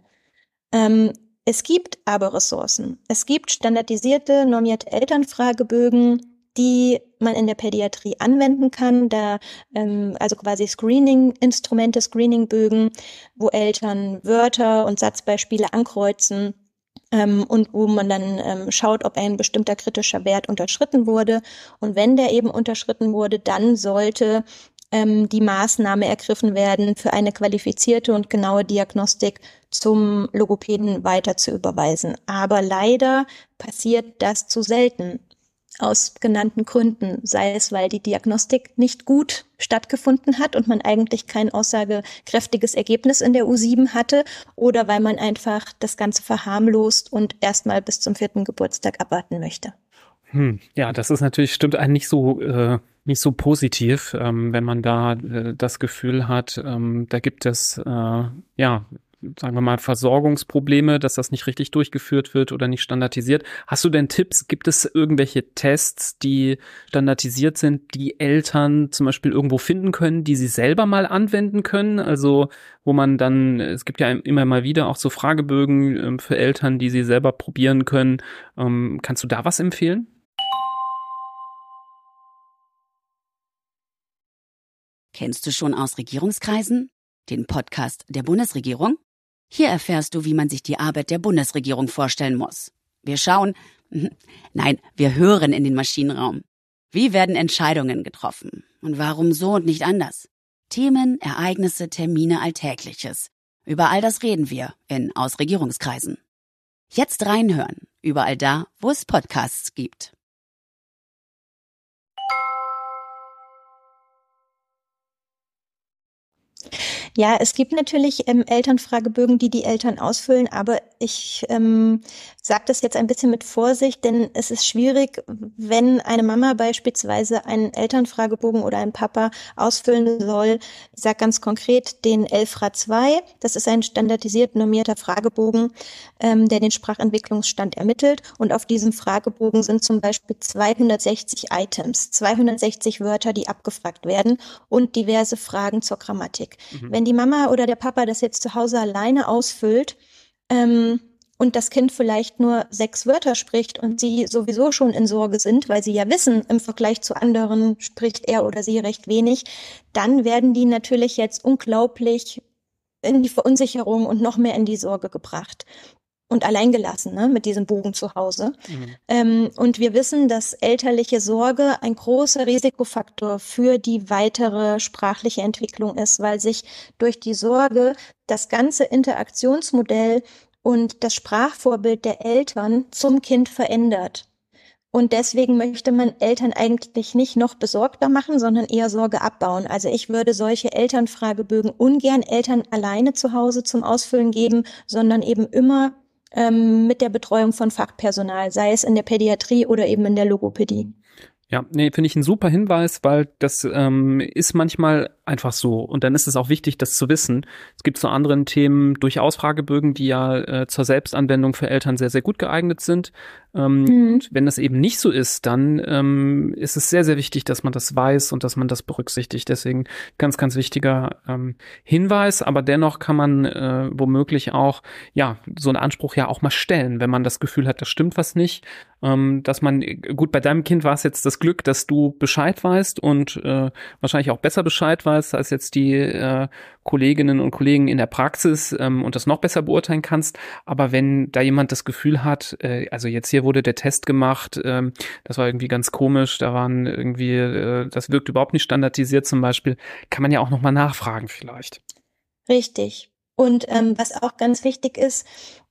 Ähm, es gibt aber Ressourcen. Es gibt standardisierte, normierte Elternfragebögen, die man in der Pädiatrie anwenden kann. Da ähm, also quasi Screening-Instrumente, Screening-Bögen, wo Eltern Wörter und Satzbeispiele ankreuzen ähm, und wo man dann ähm, schaut, ob ein bestimmter kritischer Wert unterschritten wurde. Und wenn der eben unterschritten wurde, dann sollte ähm, die Maßnahme ergriffen werden, für eine qualifizierte und genaue Diagnostik zum Logopäden weiter zu überweisen. Aber leider passiert das zu selten aus genannten Gründen, sei es, weil die Diagnostik nicht gut stattgefunden hat und man eigentlich kein aussagekräftiges Ergebnis in der U7 hatte oder weil man einfach das Ganze verharmlost und erstmal bis zum vierten Geburtstag abwarten möchte. Hm, ja, das ist natürlich, stimmt einen nicht so, äh, nicht so positiv, ähm, wenn man da äh, das Gefühl hat, ähm, da gibt es, äh, ja, sagen wir mal, Versorgungsprobleme, dass das nicht richtig durchgeführt wird oder nicht standardisiert. Hast du denn Tipps? Gibt es irgendwelche Tests, die standardisiert sind, die Eltern zum Beispiel irgendwo finden können, die sie selber mal anwenden können? Also, wo man dann, es gibt ja immer mal wieder auch so Fragebögen ähm, für Eltern, die sie selber probieren können. Ähm, kannst du da was empfehlen? Kennst du schon aus Regierungskreisen? Den Podcast der Bundesregierung? Hier erfährst du, wie man sich die Arbeit der Bundesregierung vorstellen muss. Wir schauen, nein, wir hören in den Maschinenraum. Wie werden Entscheidungen getroffen? Und warum so und nicht anders? Themen, Ereignisse, Termine, Alltägliches. Über all das reden wir in Ausregierungskreisen. Jetzt reinhören, überall da, wo es Podcasts gibt. Ja, es gibt natürlich ähm, Elternfragebögen, die die Eltern ausfüllen, aber ich ähm, sage das jetzt ein bisschen mit Vorsicht, denn es ist schwierig, wenn eine Mama beispielsweise einen Elternfragebogen oder ein Papa ausfüllen soll. Ich sage ganz konkret den ELFRA 2. Das ist ein standardisiert normierter Fragebogen, ähm, der den Sprachentwicklungsstand ermittelt. Und auf diesem Fragebogen sind zum Beispiel 260 Items, 260 Wörter, die abgefragt werden und diverse Fragen zur Grammatik. Mhm. Wenn die Mama oder der Papa das jetzt zu Hause alleine ausfüllt, ähm, und das Kind vielleicht nur sechs Wörter spricht und sie sowieso schon in Sorge sind, weil sie ja wissen, im Vergleich zu anderen spricht er oder sie recht wenig, dann werden die natürlich jetzt unglaublich in die Verunsicherung und noch mehr in die Sorge gebracht und alleingelassen ne, mit diesem Bogen zu Hause. Mhm. Ähm, und wir wissen, dass elterliche Sorge ein großer Risikofaktor für die weitere sprachliche Entwicklung ist, weil sich durch die Sorge das ganze Interaktionsmodell und das Sprachvorbild der Eltern zum Kind verändert. Und deswegen möchte man Eltern eigentlich nicht noch besorgter machen, sondern eher Sorge abbauen. Also ich würde solche Elternfragebögen ungern Eltern alleine zu Hause zum Ausfüllen geben, sondern eben immer ähm, mit der Betreuung von Fachpersonal, sei es in der Pädiatrie oder eben in der Logopädie. Ja, nee, finde ich ein super Hinweis, weil das ähm, ist manchmal einfach so. Und dann ist es auch wichtig, das zu wissen. Es gibt zu anderen Themen durchaus Fragebögen, die ja äh, zur Selbstanwendung für Eltern sehr, sehr gut geeignet sind. Ähm, mhm. Wenn das eben nicht so ist, dann ähm, ist es sehr, sehr wichtig, dass man das weiß und dass man das berücksichtigt. Deswegen ganz, ganz wichtiger ähm, Hinweis. Aber dennoch kann man äh, womöglich auch, ja, so einen Anspruch ja auch mal stellen, wenn man das Gefühl hat, das stimmt was nicht ähm, dass man, gut, bei deinem Kind war es jetzt das Glück, dass du Bescheid weißt und äh, wahrscheinlich auch besser Bescheid weißt als jetzt die äh, Kolleginnen und Kollegen in der Praxis ähm, und das noch besser beurteilen kannst. Aber wenn da jemand das Gefühl hat, äh, also jetzt hier wurde der Test gemacht, ähm, das war irgendwie ganz komisch, da waren irgendwie, äh, das wirkt überhaupt nicht standardisiert zum Beispiel, kann man ja auch nochmal nachfragen vielleicht. Richtig. Und ähm, was auch ganz wichtig ist,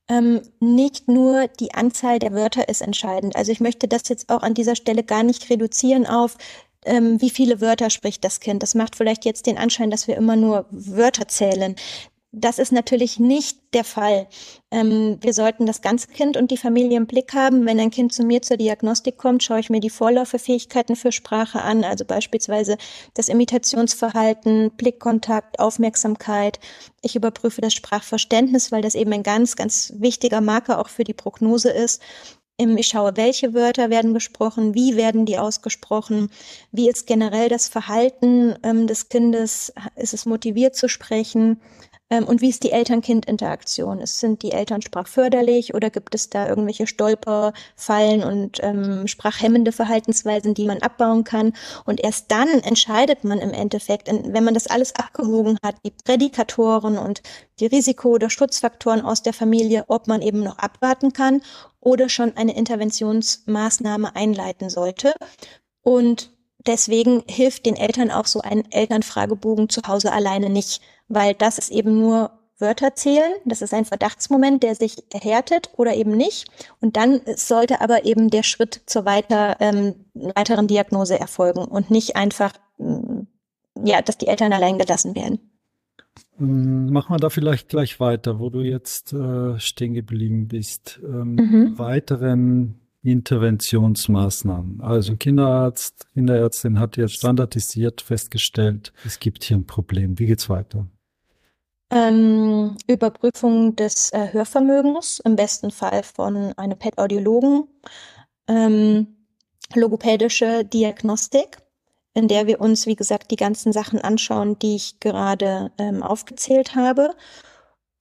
ähm, nicht nur die Anzahl der Wörter ist entscheidend. Also ich möchte das jetzt auch an dieser Stelle gar nicht reduzieren auf, ähm, wie viele Wörter spricht das Kind. Das macht vielleicht jetzt den Anschein, dass wir immer nur Wörter zählen. Das ist natürlich nicht der Fall. Ähm, wir sollten das ganze Kind und die Familie im Blick haben. Wenn ein Kind zu mir zur Diagnostik kommt, schaue ich mir die Vorläuferfähigkeiten für Sprache an, also beispielsweise das Imitationsverhalten, Blickkontakt, Aufmerksamkeit. Ich überprüfe das Sprachverständnis, weil das eben ein ganz, ganz wichtiger Marker auch für die Prognose ist. Ich schaue, welche Wörter werden gesprochen, wie werden die ausgesprochen, wie ist generell das Verhalten ähm, des Kindes, ist es motiviert zu sprechen, und wie ist die Eltern-Kind-Interaktion? Sind die Eltern sprachförderlich oder gibt es da irgendwelche Stolperfallen und ähm, sprachhemmende Verhaltensweisen, die man abbauen kann? Und erst dann entscheidet man im Endeffekt, wenn man das alles abgewogen hat, die Prädikatoren und die Risiko- oder Schutzfaktoren aus der Familie, ob man eben noch abwarten kann oder schon eine Interventionsmaßnahme einleiten sollte. Und deswegen hilft den Eltern auch so ein Elternfragebogen zu Hause alleine nicht weil das ist eben nur Wörter zählen. Das ist ein Verdachtsmoment, der sich erhärtet oder eben nicht. Und dann sollte aber eben der Schritt zur weiter, ähm, weiteren Diagnose erfolgen und nicht einfach, mm, ja, dass die Eltern allein gelassen werden. Mm, machen wir da vielleicht gleich weiter, wo du jetzt äh, stehen geblieben bist. Ähm, mhm. Weiteren Interventionsmaßnahmen. Also Kinderarzt, Kinderärztin hat jetzt standardisiert festgestellt, es gibt hier ein Problem. Wie geht's weiter? Ähm, Überprüfung des äh, Hörvermögens, im besten Fall von einem PET-Audiologen. Ähm, logopädische Diagnostik, in der wir uns, wie gesagt, die ganzen Sachen anschauen, die ich gerade ähm, aufgezählt habe.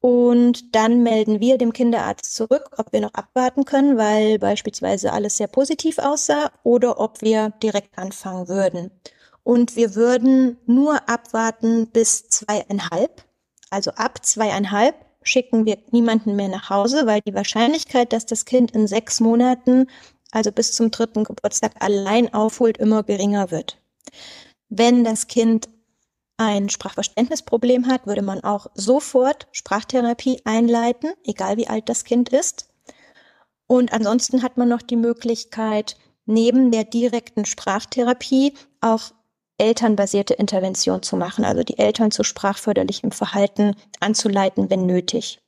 Und dann melden wir dem Kinderarzt zurück, ob wir noch abwarten können, weil beispielsweise alles sehr positiv aussah oder ob wir direkt anfangen würden. Und wir würden nur abwarten bis zweieinhalb also ab zweieinhalb schicken wir niemanden mehr nach Hause, weil die Wahrscheinlichkeit, dass das Kind in sechs Monaten, also bis zum dritten Geburtstag, allein aufholt, immer geringer wird. Wenn das Kind ein Sprachverständnisproblem hat, würde man auch sofort Sprachtherapie einleiten, egal wie alt das Kind ist. Und ansonsten hat man noch die Möglichkeit, neben der direkten Sprachtherapie auch elternbasierte Intervention zu machen, also die Eltern zu sprachförderlichem Verhalten anzuleiten, wenn nötig.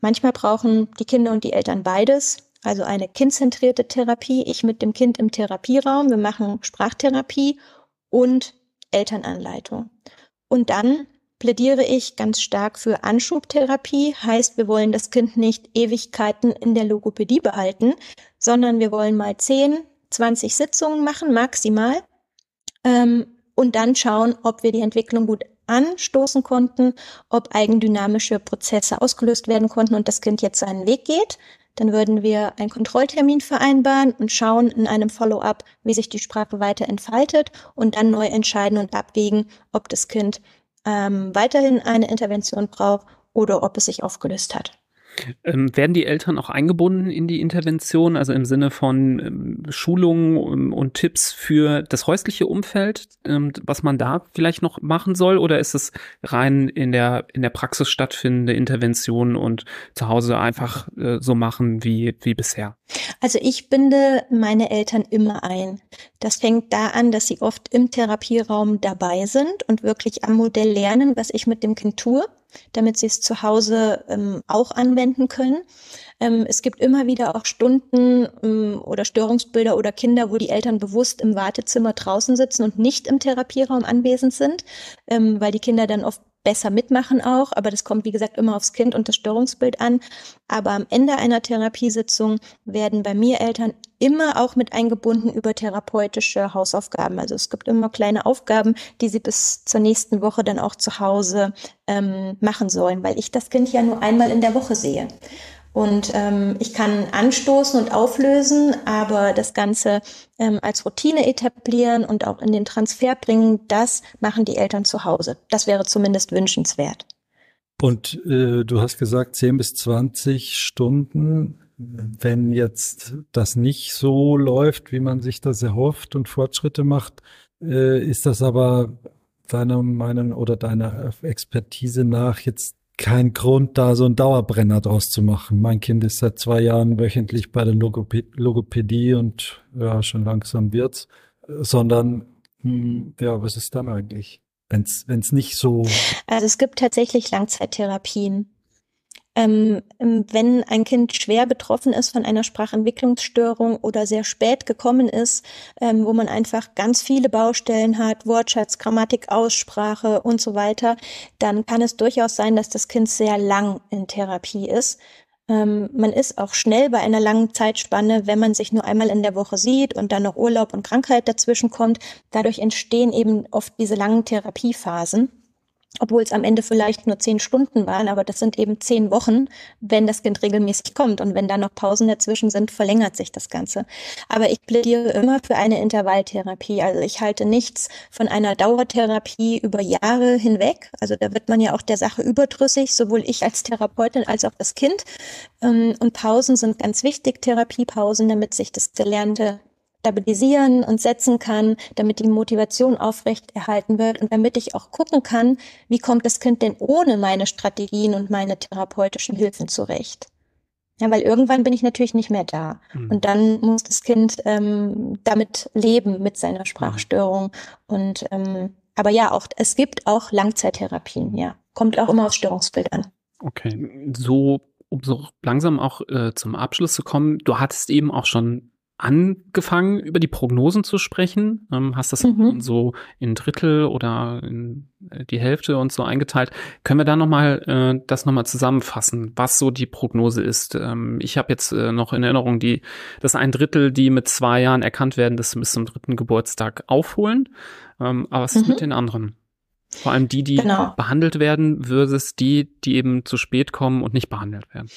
Manchmal brauchen die Kinder und die Eltern beides, also eine kindzentrierte Therapie, ich mit dem Kind im Therapieraum, wir machen Sprachtherapie und Elternanleitung. Und dann plädiere ich ganz stark für Anschubtherapie, heißt, wir wollen das Kind nicht Ewigkeiten in der Logopädie behalten, sondern wir wollen mal 10, 20 Sitzungen machen, maximal, ähm, und dann schauen, ob wir die Entwicklung gut anstoßen konnten, ob eigendynamische Prozesse ausgelöst werden konnten und das Kind jetzt seinen Weg geht. Dann würden wir einen Kontrolltermin vereinbaren und schauen in einem Follow-up, wie sich die Sprache weiter entfaltet und dann neu entscheiden und abwägen, ob das Kind ähm, weiterhin eine Intervention braucht oder ob es sich aufgelöst hat. Ähm, werden die Eltern auch eingebunden in die Intervention, also im Sinne von ähm, Schulungen und, und, Tipps für das häusliche Umfeld, ähm, was man da vielleicht noch machen soll? Oder ist es rein in der, in der Praxis stattfindende Intervention und zu Hause einfach äh, so machen wie, wie bisher? Also ich binde meine Eltern immer ein. Das fängt da an, dass sie oft im Therapieraum dabei sind und wirklich am Modell lernen, was ich mit dem Kind tue damit sie es zu Hause ähm, auch anwenden können. Ähm, es gibt immer wieder auch Stunden ähm, oder Störungsbilder oder Kinder, wo die Eltern bewusst im Wartezimmer draußen sitzen und nicht im Therapieraum anwesend sind, ähm, weil die Kinder dann oft besser mitmachen auch, aber das kommt, wie gesagt, immer aufs Kind und das Störungsbild an. Aber am Ende einer Therapiesitzung werden bei mir Eltern immer auch mit eingebunden über therapeutische Hausaufgaben. Also es gibt immer kleine Aufgaben, die sie bis zur nächsten Woche dann auch zu Hause ähm, machen sollen, weil ich das Kind ja nur einmal in der Woche sehe. Und ähm, ich kann anstoßen und auflösen, aber das Ganze ähm, als Routine etablieren und auch in den Transfer bringen, das machen die Eltern zu Hause. Das wäre zumindest wünschenswert. Und äh, du hast gesagt 10 bis 20 Stunden. Wenn jetzt das nicht so läuft, wie man sich das erhofft und Fortschritte macht, äh, ist das aber deiner Meinung oder deiner Expertise nach jetzt kein Grund, da so einen Dauerbrenner draus zu machen. Mein Kind ist seit zwei Jahren wöchentlich bei der Logopädie und ja, schon langsam wird's, sondern hm, ja, was ist dann eigentlich? wenn es nicht so. Also es gibt tatsächlich Langzeittherapien. Ähm, ähm, wenn ein Kind schwer betroffen ist von einer Sprachentwicklungsstörung oder sehr spät gekommen ist, ähm, wo man einfach ganz viele Baustellen hat, Wortschatz, Grammatik, Aussprache und so weiter, dann kann es durchaus sein, dass das Kind sehr lang in Therapie ist. Ähm, man ist auch schnell bei einer langen Zeitspanne, wenn man sich nur einmal in der Woche sieht und dann noch Urlaub und Krankheit dazwischen kommt. Dadurch entstehen eben oft diese langen Therapiephasen obwohl es am Ende vielleicht nur zehn Stunden waren, aber das sind eben zehn Wochen, wenn das Kind regelmäßig kommt. Und wenn da noch Pausen dazwischen sind, verlängert sich das Ganze. Aber ich plädiere immer für eine Intervalltherapie. Also ich halte nichts von einer Dauertherapie über Jahre hinweg. Also da wird man ja auch der Sache überdrüssig, sowohl ich als Therapeutin als auch das Kind. Ähm, und Pausen sind ganz wichtig, Therapiepausen, damit sich das Gelernte stabilisieren und setzen kann, damit die Motivation aufrecht erhalten wird und damit ich auch gucken kann, wie kommt das Kind denn ohne meine Strategien und meine therapeutischen Hilfen zurecht. Ja, weil irgendwann bin ich natürlich nicht mehr da. Mhm. Und dann muss das Kind ähm, damit leben, mit seiner Sprachstörung. Und ähm, aber ja, auch es gibt auch Langzeittherapien, ja. Kommt auch immer aufs Störungsbild an. Okay. So, um so langsam auch äh, zum Abschluss zu kommen, du hattest eben auch schon angefangen, über die Prognosen zu sprechen. Ähm, hast das mhm. so in Drittel oder in äh, die Hälfte und so eingeteilt. Können wir da nochmal äh, das nochmal zusammenfassen, was so die Prognose ist? Ähm, ich habe jetzt äh, noch in Erinnerung, die, dass ein Drittel, die mit zwei Jahren erkannt werden, das bis zum dritten Geburtstag aufholen. Ähm, aber was mhm. ist mit den anderen? Vor allem die, die genau. behandelt werden, versus die, die eben zu spät kommen und nicht behandelt werden.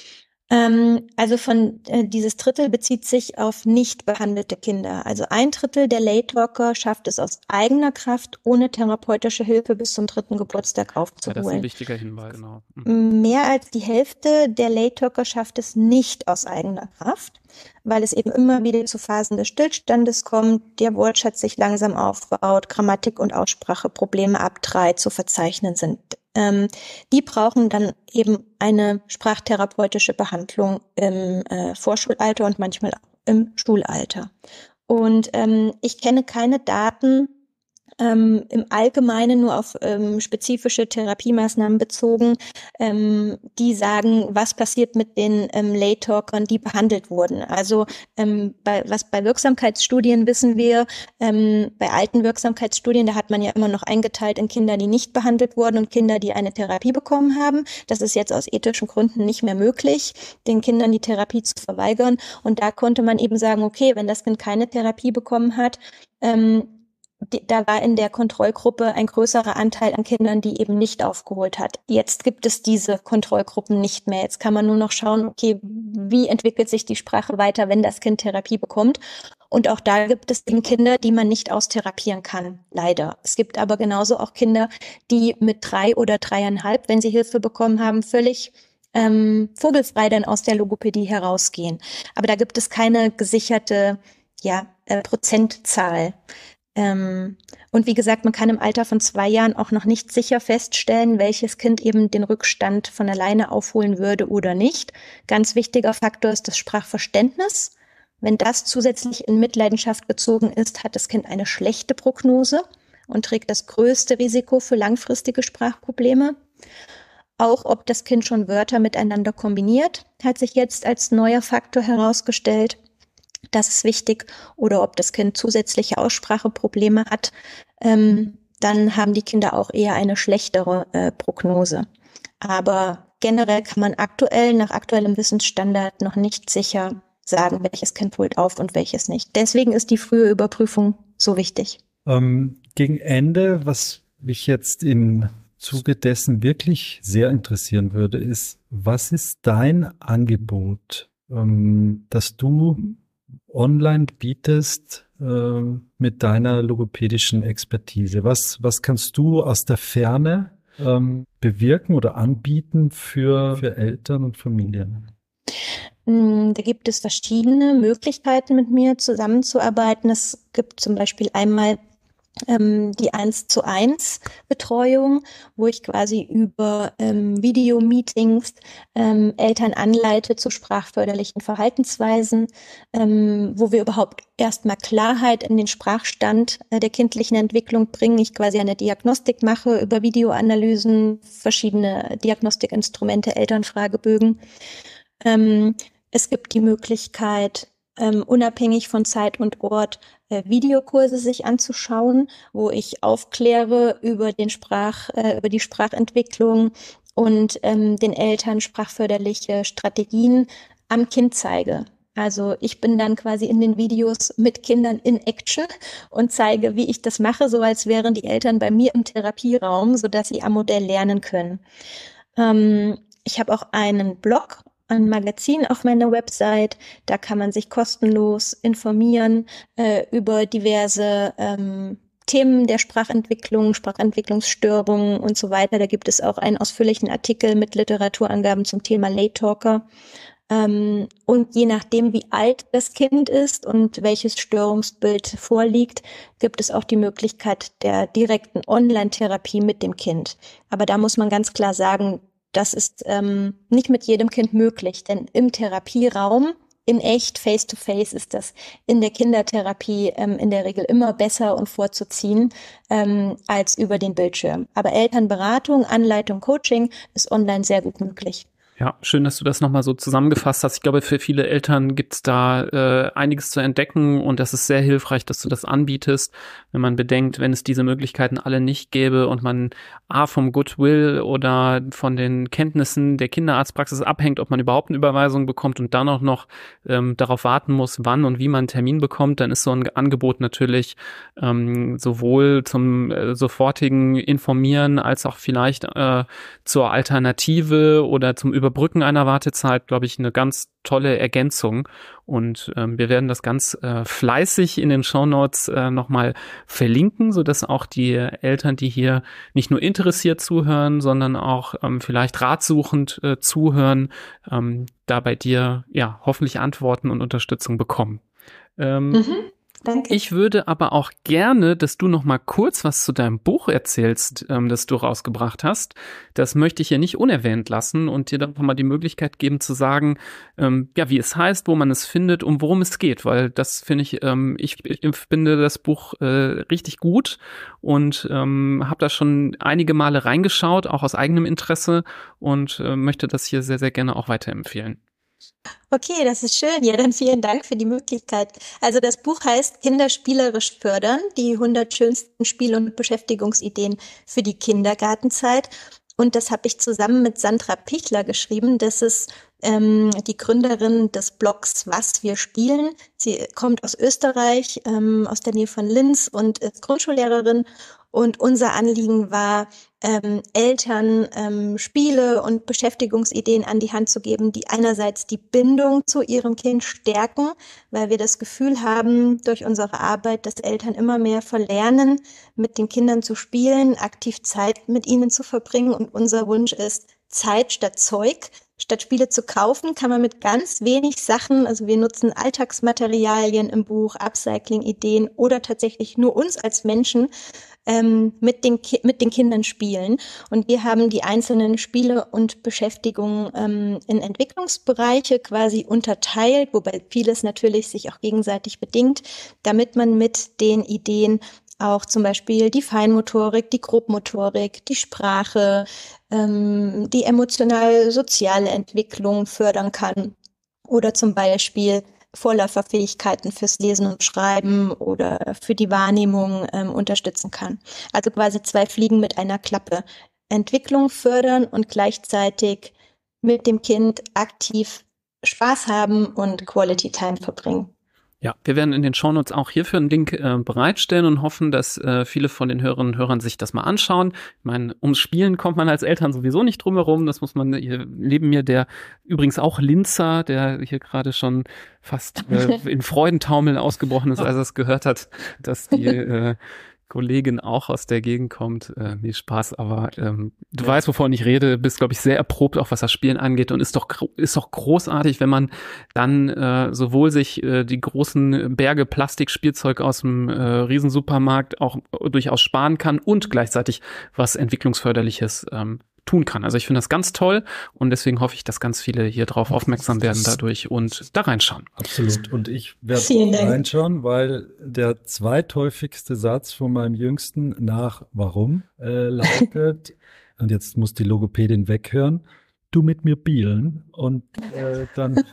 Ähm, also von äh, dieses Drittel bezieht sich auf nicht behandelte Kinder. Also ein Drittel der Late Walker schafft es aus eigener Kraft ohne therapeutische Hilfe bis zum dritten Geburtstag aufzuholen. Ja, das ist ein wichtiger Hinweis, genau. Mhm. Mehr als die Hälfte der Late Walker schafft es nicht aus eigener Kraft, weil es eben immer wieder zu Phasen des Stillstandes kommt, der Wortschatz sich langsam aufbaut, Grammatik und Ausspracheprobleme ab drei zu verzeichnen sind ähm, die brauchen dann eben eine sprachtherapeutische Behandlung im äh, Vorschulalter und manchmal auch im Schulalter. Und ähm, ich kenne keine Daten, ähm, im Allgemeinen nur auf ähm, spezifische Therapiemaßnahmen bezogen, ähm, die sagen, was passiert mit den ähm, Lay-Talkern, die behandelt wurden. Also ähm, bei, was bei Wirksamkeitsstudien wissen wir, ähm, bei alten Wirksamkeitsstudien, da hat man ja immer noch eingeteilt in Kinder, die nicht behandelt wurden und Kinder, die eine Therapie bekommen haben. Das ist jetzt aus ethischen Gründen nicht mehr möglich, den Kindern die Therapie zu verweigern. Und da konnte man eben sagen, okay, wenn das Kind keine Therapie bekommen hat, ähm, da war in der Kontrollgruppe ein größerer Anteil an Kindern, die eben nicht aufgeholt hat. Jetzt gibt es diese Kontrollgruppen nicht mehr. Jetzt kann man nur noch schauen, okay, wie entwickelt sich die Sprache weiter, wenn das Kind Therapie bekommt. Und auch da gibt es eben Kinder, die man nicht austherapieren kann, leider. Es gibt aber genauso auch Kinder, die mit drei oder dreieinhalb, wenn sie Hilfe bekommen haben, völlig ähm, vogelfrei dann aus der Logopädie herausgehen. Aber da gibt es keine gesicherte ja, äh, Prozentzahl. Ähm, und wie gesagt, man kann im Alter von zwei Jahren auch noch nicht sicher feststellen, welches Kind eben den Rückstand von alleine aufholen würde oder nicht. Ganz wichtiger Faktor ist das Sprachverständnis. Wenn das zusätzlich in Mitleidenschaft gezogen ist, hat das Kind eine schlechte Prognose und trägt das größte Risiko für langfristige Sprachprobleme. Auch ob das Kind schon Wörter miteinander kombiniert, hat sich jetzt als neuer Faktor herausgestellt. Das ist wichtig. Oder ob das Kind zusätzliche Ausspracheprobleme hat, ähm, dann haben die Kinder auch eher eine schlechtere äh, Prognose. Aber generell kann man aktuell nach aktuellem Wissensstandard noch nicht sicher sagen, welches Kind holt auf und welches nicht. Deswegen ist die frühe Überprüfung so wichtig. Ähm, gegen Ende, was mich jetzt im Zuge dessen wirklich sehr interessieren würde, ist, was ist dein Angebot, ähm, dass du online bietest äh, mit deiner logopädischen Expertise? Was, was kannst du aus der Ferne ähm, bewirken oder anbieten für, für Eltern und Familien? Mm, da gibt es verschiedene Möglichkeiten, mit mir zusammenzuarbeiten. Es gibt zum Beispiel einmal ähm, die 1 zu 1 Betreuung, wo ich quasi über ähm, Videomeetings ähm, Eltern anleite zu sprachförderlichen Verhaltensweisen, ähm, wo wir überhaupt erstmal Klarheit in den Sprachstand äh, der kindlichen Entwicklung bringen. Ich quasi eine Diagnostik mache über Videoanalysen, verschiedene Diagnostikinstrumente, Elternfragebögen. Ähm, es gibt die Möglichkeit, ähm, unabhängig von Zeit und Ort äh, Videokurse sich anzuschauen, wo ich aufkläre über den Sprach, äh, über die Sprachentwicklung und ähm, den Eltern sprachförderliche Strategien am Kind zeige. Also ich bin dann quasi in den Videos mit Kindern in Action und zeige, wie ich das mache, so als wären die Eltern bei mir im Therapieraum, so dass sie am Modell lernen können. Ähm, ich habe auch einen Blog ein Magazin auf meiner Website. Da kann man sich kostenlos informieren äh, über diverse ähm, Themen der Sprachentwicklung, Sprachentwicklungsstörungen und so weiter. Da gibt es auch einen ausführlichen Artikel mit Literaturangaben zum Thema Late Talker. Ähm, und je nachdem, wie alt das Kind ist und welches Störungsbild vorliegt, gibt es auch die Möglichkeit der direkten Online-Therapie mit dem Kind. Aber da muss man ganz klar sagen, das ist ähm, nicht mit jedem Kind möglich, denn im Therapieraum in echt, face to face, ist das in der Kindertherapie ähm, in der Regel immer besser und vorzuziehen ähm, als über den Bildschirm. Aber Elternberatung, Anleitung, Coaching ist online sehr gut möglich. Ja, schön, dass du das nochmal so zusammengefasst hast. Ich glaube, für viele Eltern gibt's da äh, einiges zu entdecken und das ist sehr hilfreich, dass du das anbietest, wenn man bedenkt, wenn es diese Möglichkeiten alle nicht gäbe und man A vom Goodwill oder von den Kenntnissen der Kinderarztpraxis abhängt, ob man überhaupt eine Überweisung bekommt und dann auch noch ähm, darauf warten muss, wann und wie man einen Termin bekommt, dann ist so ein Angebot natürlich ähm, sowohl zum äh, sofortigen Informieren als auch vielleicht äh, zur Alternative oder zum Über Überbrücken einer Wartezeit, glaube ich, eine ganz tolle Ergänzung. Und ähm, wir werden das ganz äh, fleißig in den Show Notes äh, nochmal verlinken, so dass auch die Eltern, die hier nicht nur interessiert zuhören, sondern auch ähm, vielleicht ratsuchend äh, zuhören, ähm, da bei dir ja hoffentlich Antworten und Unterstützung bekommen. Ähm, mhm. Danke. Ich würde aber auch gerne, dass du noch mal kurz was zu deinem Buch erzählst, ähm, das du rausgebracht hast. Das möchte ich ja nicht unerwähnt lassen und dir dann mal die Möglichkeit geben zu sagen, ähm, ja, wie es heißt, wo man es findet und worum es geht, weil das finde ich, ähm, ich, ich finde das Buch äh, richtig gut und ähm, habe da schon einige Male reingeschaut, auch aus eigenem Interesse und äh, möchte das hier sehr, sehr gerne auch weiterempfehlen. Okay, das ist schön. Ja, dann vielen Dank für die Möglichkeit. Also das Buch heißt Kinder spielerisch fördern, die 100 schönsten Spiel- und Beschäftigungsideen für die Kindergartenzeit. Und das habe ich zusammen mit Sandra Pichler geschrieben. Das ist ähm, die Gründerin des Blogs Was wir spielen. Sie kommt aus Österreich, ähm, aus der Nähe von Linz und ist Grundschullehrerin und unser Anliegen war, ähm, Eltern ähm, Spiele und Beschäftigungsideen an die Hand zu geben, die einerseits die Bindung zu ihrem Kind stärken, weil wir das Gefühl haben durch unsere Arbeit, dass Eltern immer mehr verlernen, mit den Kindern zu spielen, aktiv Zeit mit ihnen zu verbringen. Und unser Wunsch ist Zeit statt Zeug. Statt Spiele zu kaufen, kann man mit ganz wenig Sachen, also wir nutzen Alltagsmaterialien im Buch, Upcycling-Ideen oder tatsächlich nur uns als Menschen, ähm, mit, den mit den Kindern spielen. Und wir haben die einzelnen Spiele und Beschäftigungen ähm, in Entwicklungsbereiche quasi unterteilt, wobei vieles natürlich sich auch gegenseitig bedingt, damit man mit den Ideen auch zum Beispiel die Feinmotorik, die Grobmotorik, die Sprache, ähm, die emotional-soziale Entwicklung fördern kann. Oder zum Beispiel Vorläuferfähigkeiten fürs Lesen und Schreiben oder für die Wahrnehmung ähm, unterstützen kann. Also quasi zwei Fliegen mit einer Klappe. Entwicklung fördern und gleichzeitig mit dem Kind aktiv Spaß haben und Quality Time verbringen. Ja, wir werden in den Shownotes auch hierfür einen Link äh, bereitstellen und hoffen, dass äh, viele von den Hörerinnen und Hörern sich das mal anschauen. Ich meine, ums Spielen kommt man als Eltern sowieso nicht drum herum. Das muss man hier neben mir, der übrigens auch Linzer, der hier gerade schon fast äh, in Freudentaumel ausgebrochen ist, als er es gehört hat, dass die äh, Kollegin auch aus der Gegend kommt. Äh, nee, Spaß, aber ähm, du ja. weißt, wovon ich rede, bist, glaube ich, sehr erprobt, auch was das Spielen angeht und ist doch ist doch großartig, wenn man dann äh, sowohl sich äh, die großen Berge Plastikspielzeug aus dem äh, Riesensupermarkt auch durchaus sparen kann und gleichzeitig was entwicklungsförderliches ähm, tun kann. Also ich finde das ganz toll und deswegen hoffe ich, dass ganz viele hier drauf aufmerksam werden dadurch und da reinschauen. Absolut. Und ich werde reinschauen, weil der zweithäufigste Satz von meinem Jüngsten nach Warum äh, lautet, und jetzt muss die Logopädin weghören, du mit mir bielen und äh, dann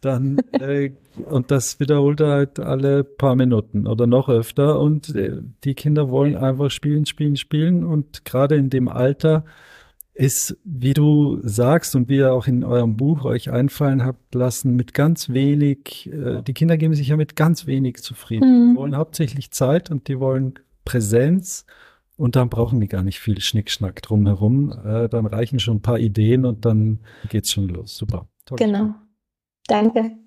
dann äh, und das wiederholt er halt alle paar Minuten oder noch öfter und äh, die Kinder wollen einfach spielen, spielen, spielen und gerade in dem Alter ist, wie du sagst und wie ihr auch in eurem Buch euch einfallen habt lassen, mit ganz wenig, äh, die Kinder geben sich ja mit ganz wenig zufrieden. Mhm. Die wollen hauptsächlich Zeit und die wollen Präsenz und dann brauchen die gar nicht viel Schnickschnack drumherum. Äh, dann reichen schon ein paar Ideen und dann geht's schon los. Super. Toll. Genau. Danke.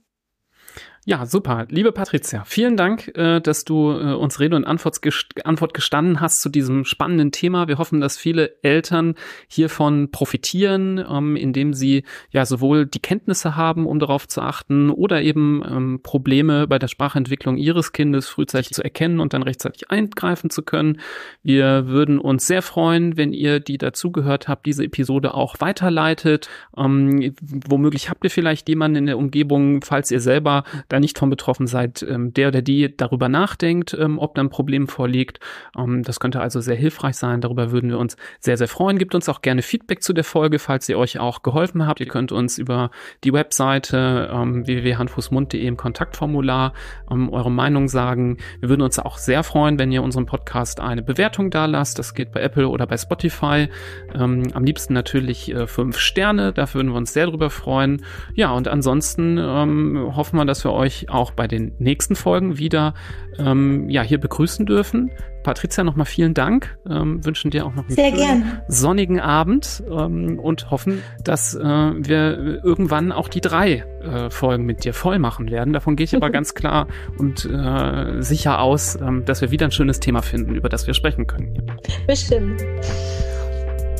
Ja, super. Liebe Patricia, vielen Dank, äh, dass du äh, uns Rede und Antwort, Antwort gestanden hast zu diesem spannenden Thema. Wir hoffen, dass viele Eltern hiervon profitieren, ähm, indem sie ja sowohl die Kenntnisse haben, um darauf zu achten, oder eben ähm, Probleme bei der Sprachentwicklung ihres Kindes frühzeitig zu erkennen und dann rechtzeitig eingreifen zu können. Wir würden uns sehr freuen, wenn ihr, die dazugehört habt, diese Episode auch weiterleitet. Ähm, womöglich habt ihr vielleicht jemanden in der Umgebung, falls ihr selber da nicht von betroffen seid, ähm, der oder die darüber nachdenkt, ähm, ob da ein Problem vorliegt. Ähm, das könnte also sehr hilfreich sein. Darüber würden wir uns sehr, sehr freuen. Gebt uns auch gerne Feedback zu der Folge, falls ihr euch auch geholfen habt. Ihr könnt uns über die Webseite ähm, www.handfußmund.de im Kontaktformular ähm, eure Meinung sagen. Wir würden uns auch sehr freuen, wenn ihr unserem Podcast eine Bewertung da lasst. Das geht bei Apple oder bei Spotify. Ähm, am liebsten natürlich äh, fünf Sterne. Da würden wir uns sehr drüber freuen. Ja, und ansonsten ähm, hoffen wir, dass wir euch euch auch bei den nächsten Folgen wieder ähm, ja, hier begrüßen dürfen. Patricia, nochmal vielen Dank. Ähm, wünschen dir auch noch einen Sehr gern. sonnigen Abend ähm, und hoffen, dass äh, wir irgendwann auch die drei äh, Folgen mit dir voll machen werden. Davon gehe ich aber ganz klar und äh, sicher aus, ähm, dass wir wieder ein schönes Thema finden, über das wir sprechen können. Bestimmt.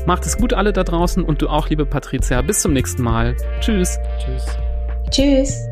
Macht es gut alle da draußen und du auch, liebe Patricia. Bis zum nächsten Mal. Tschüss. Tschüss. Tschüss.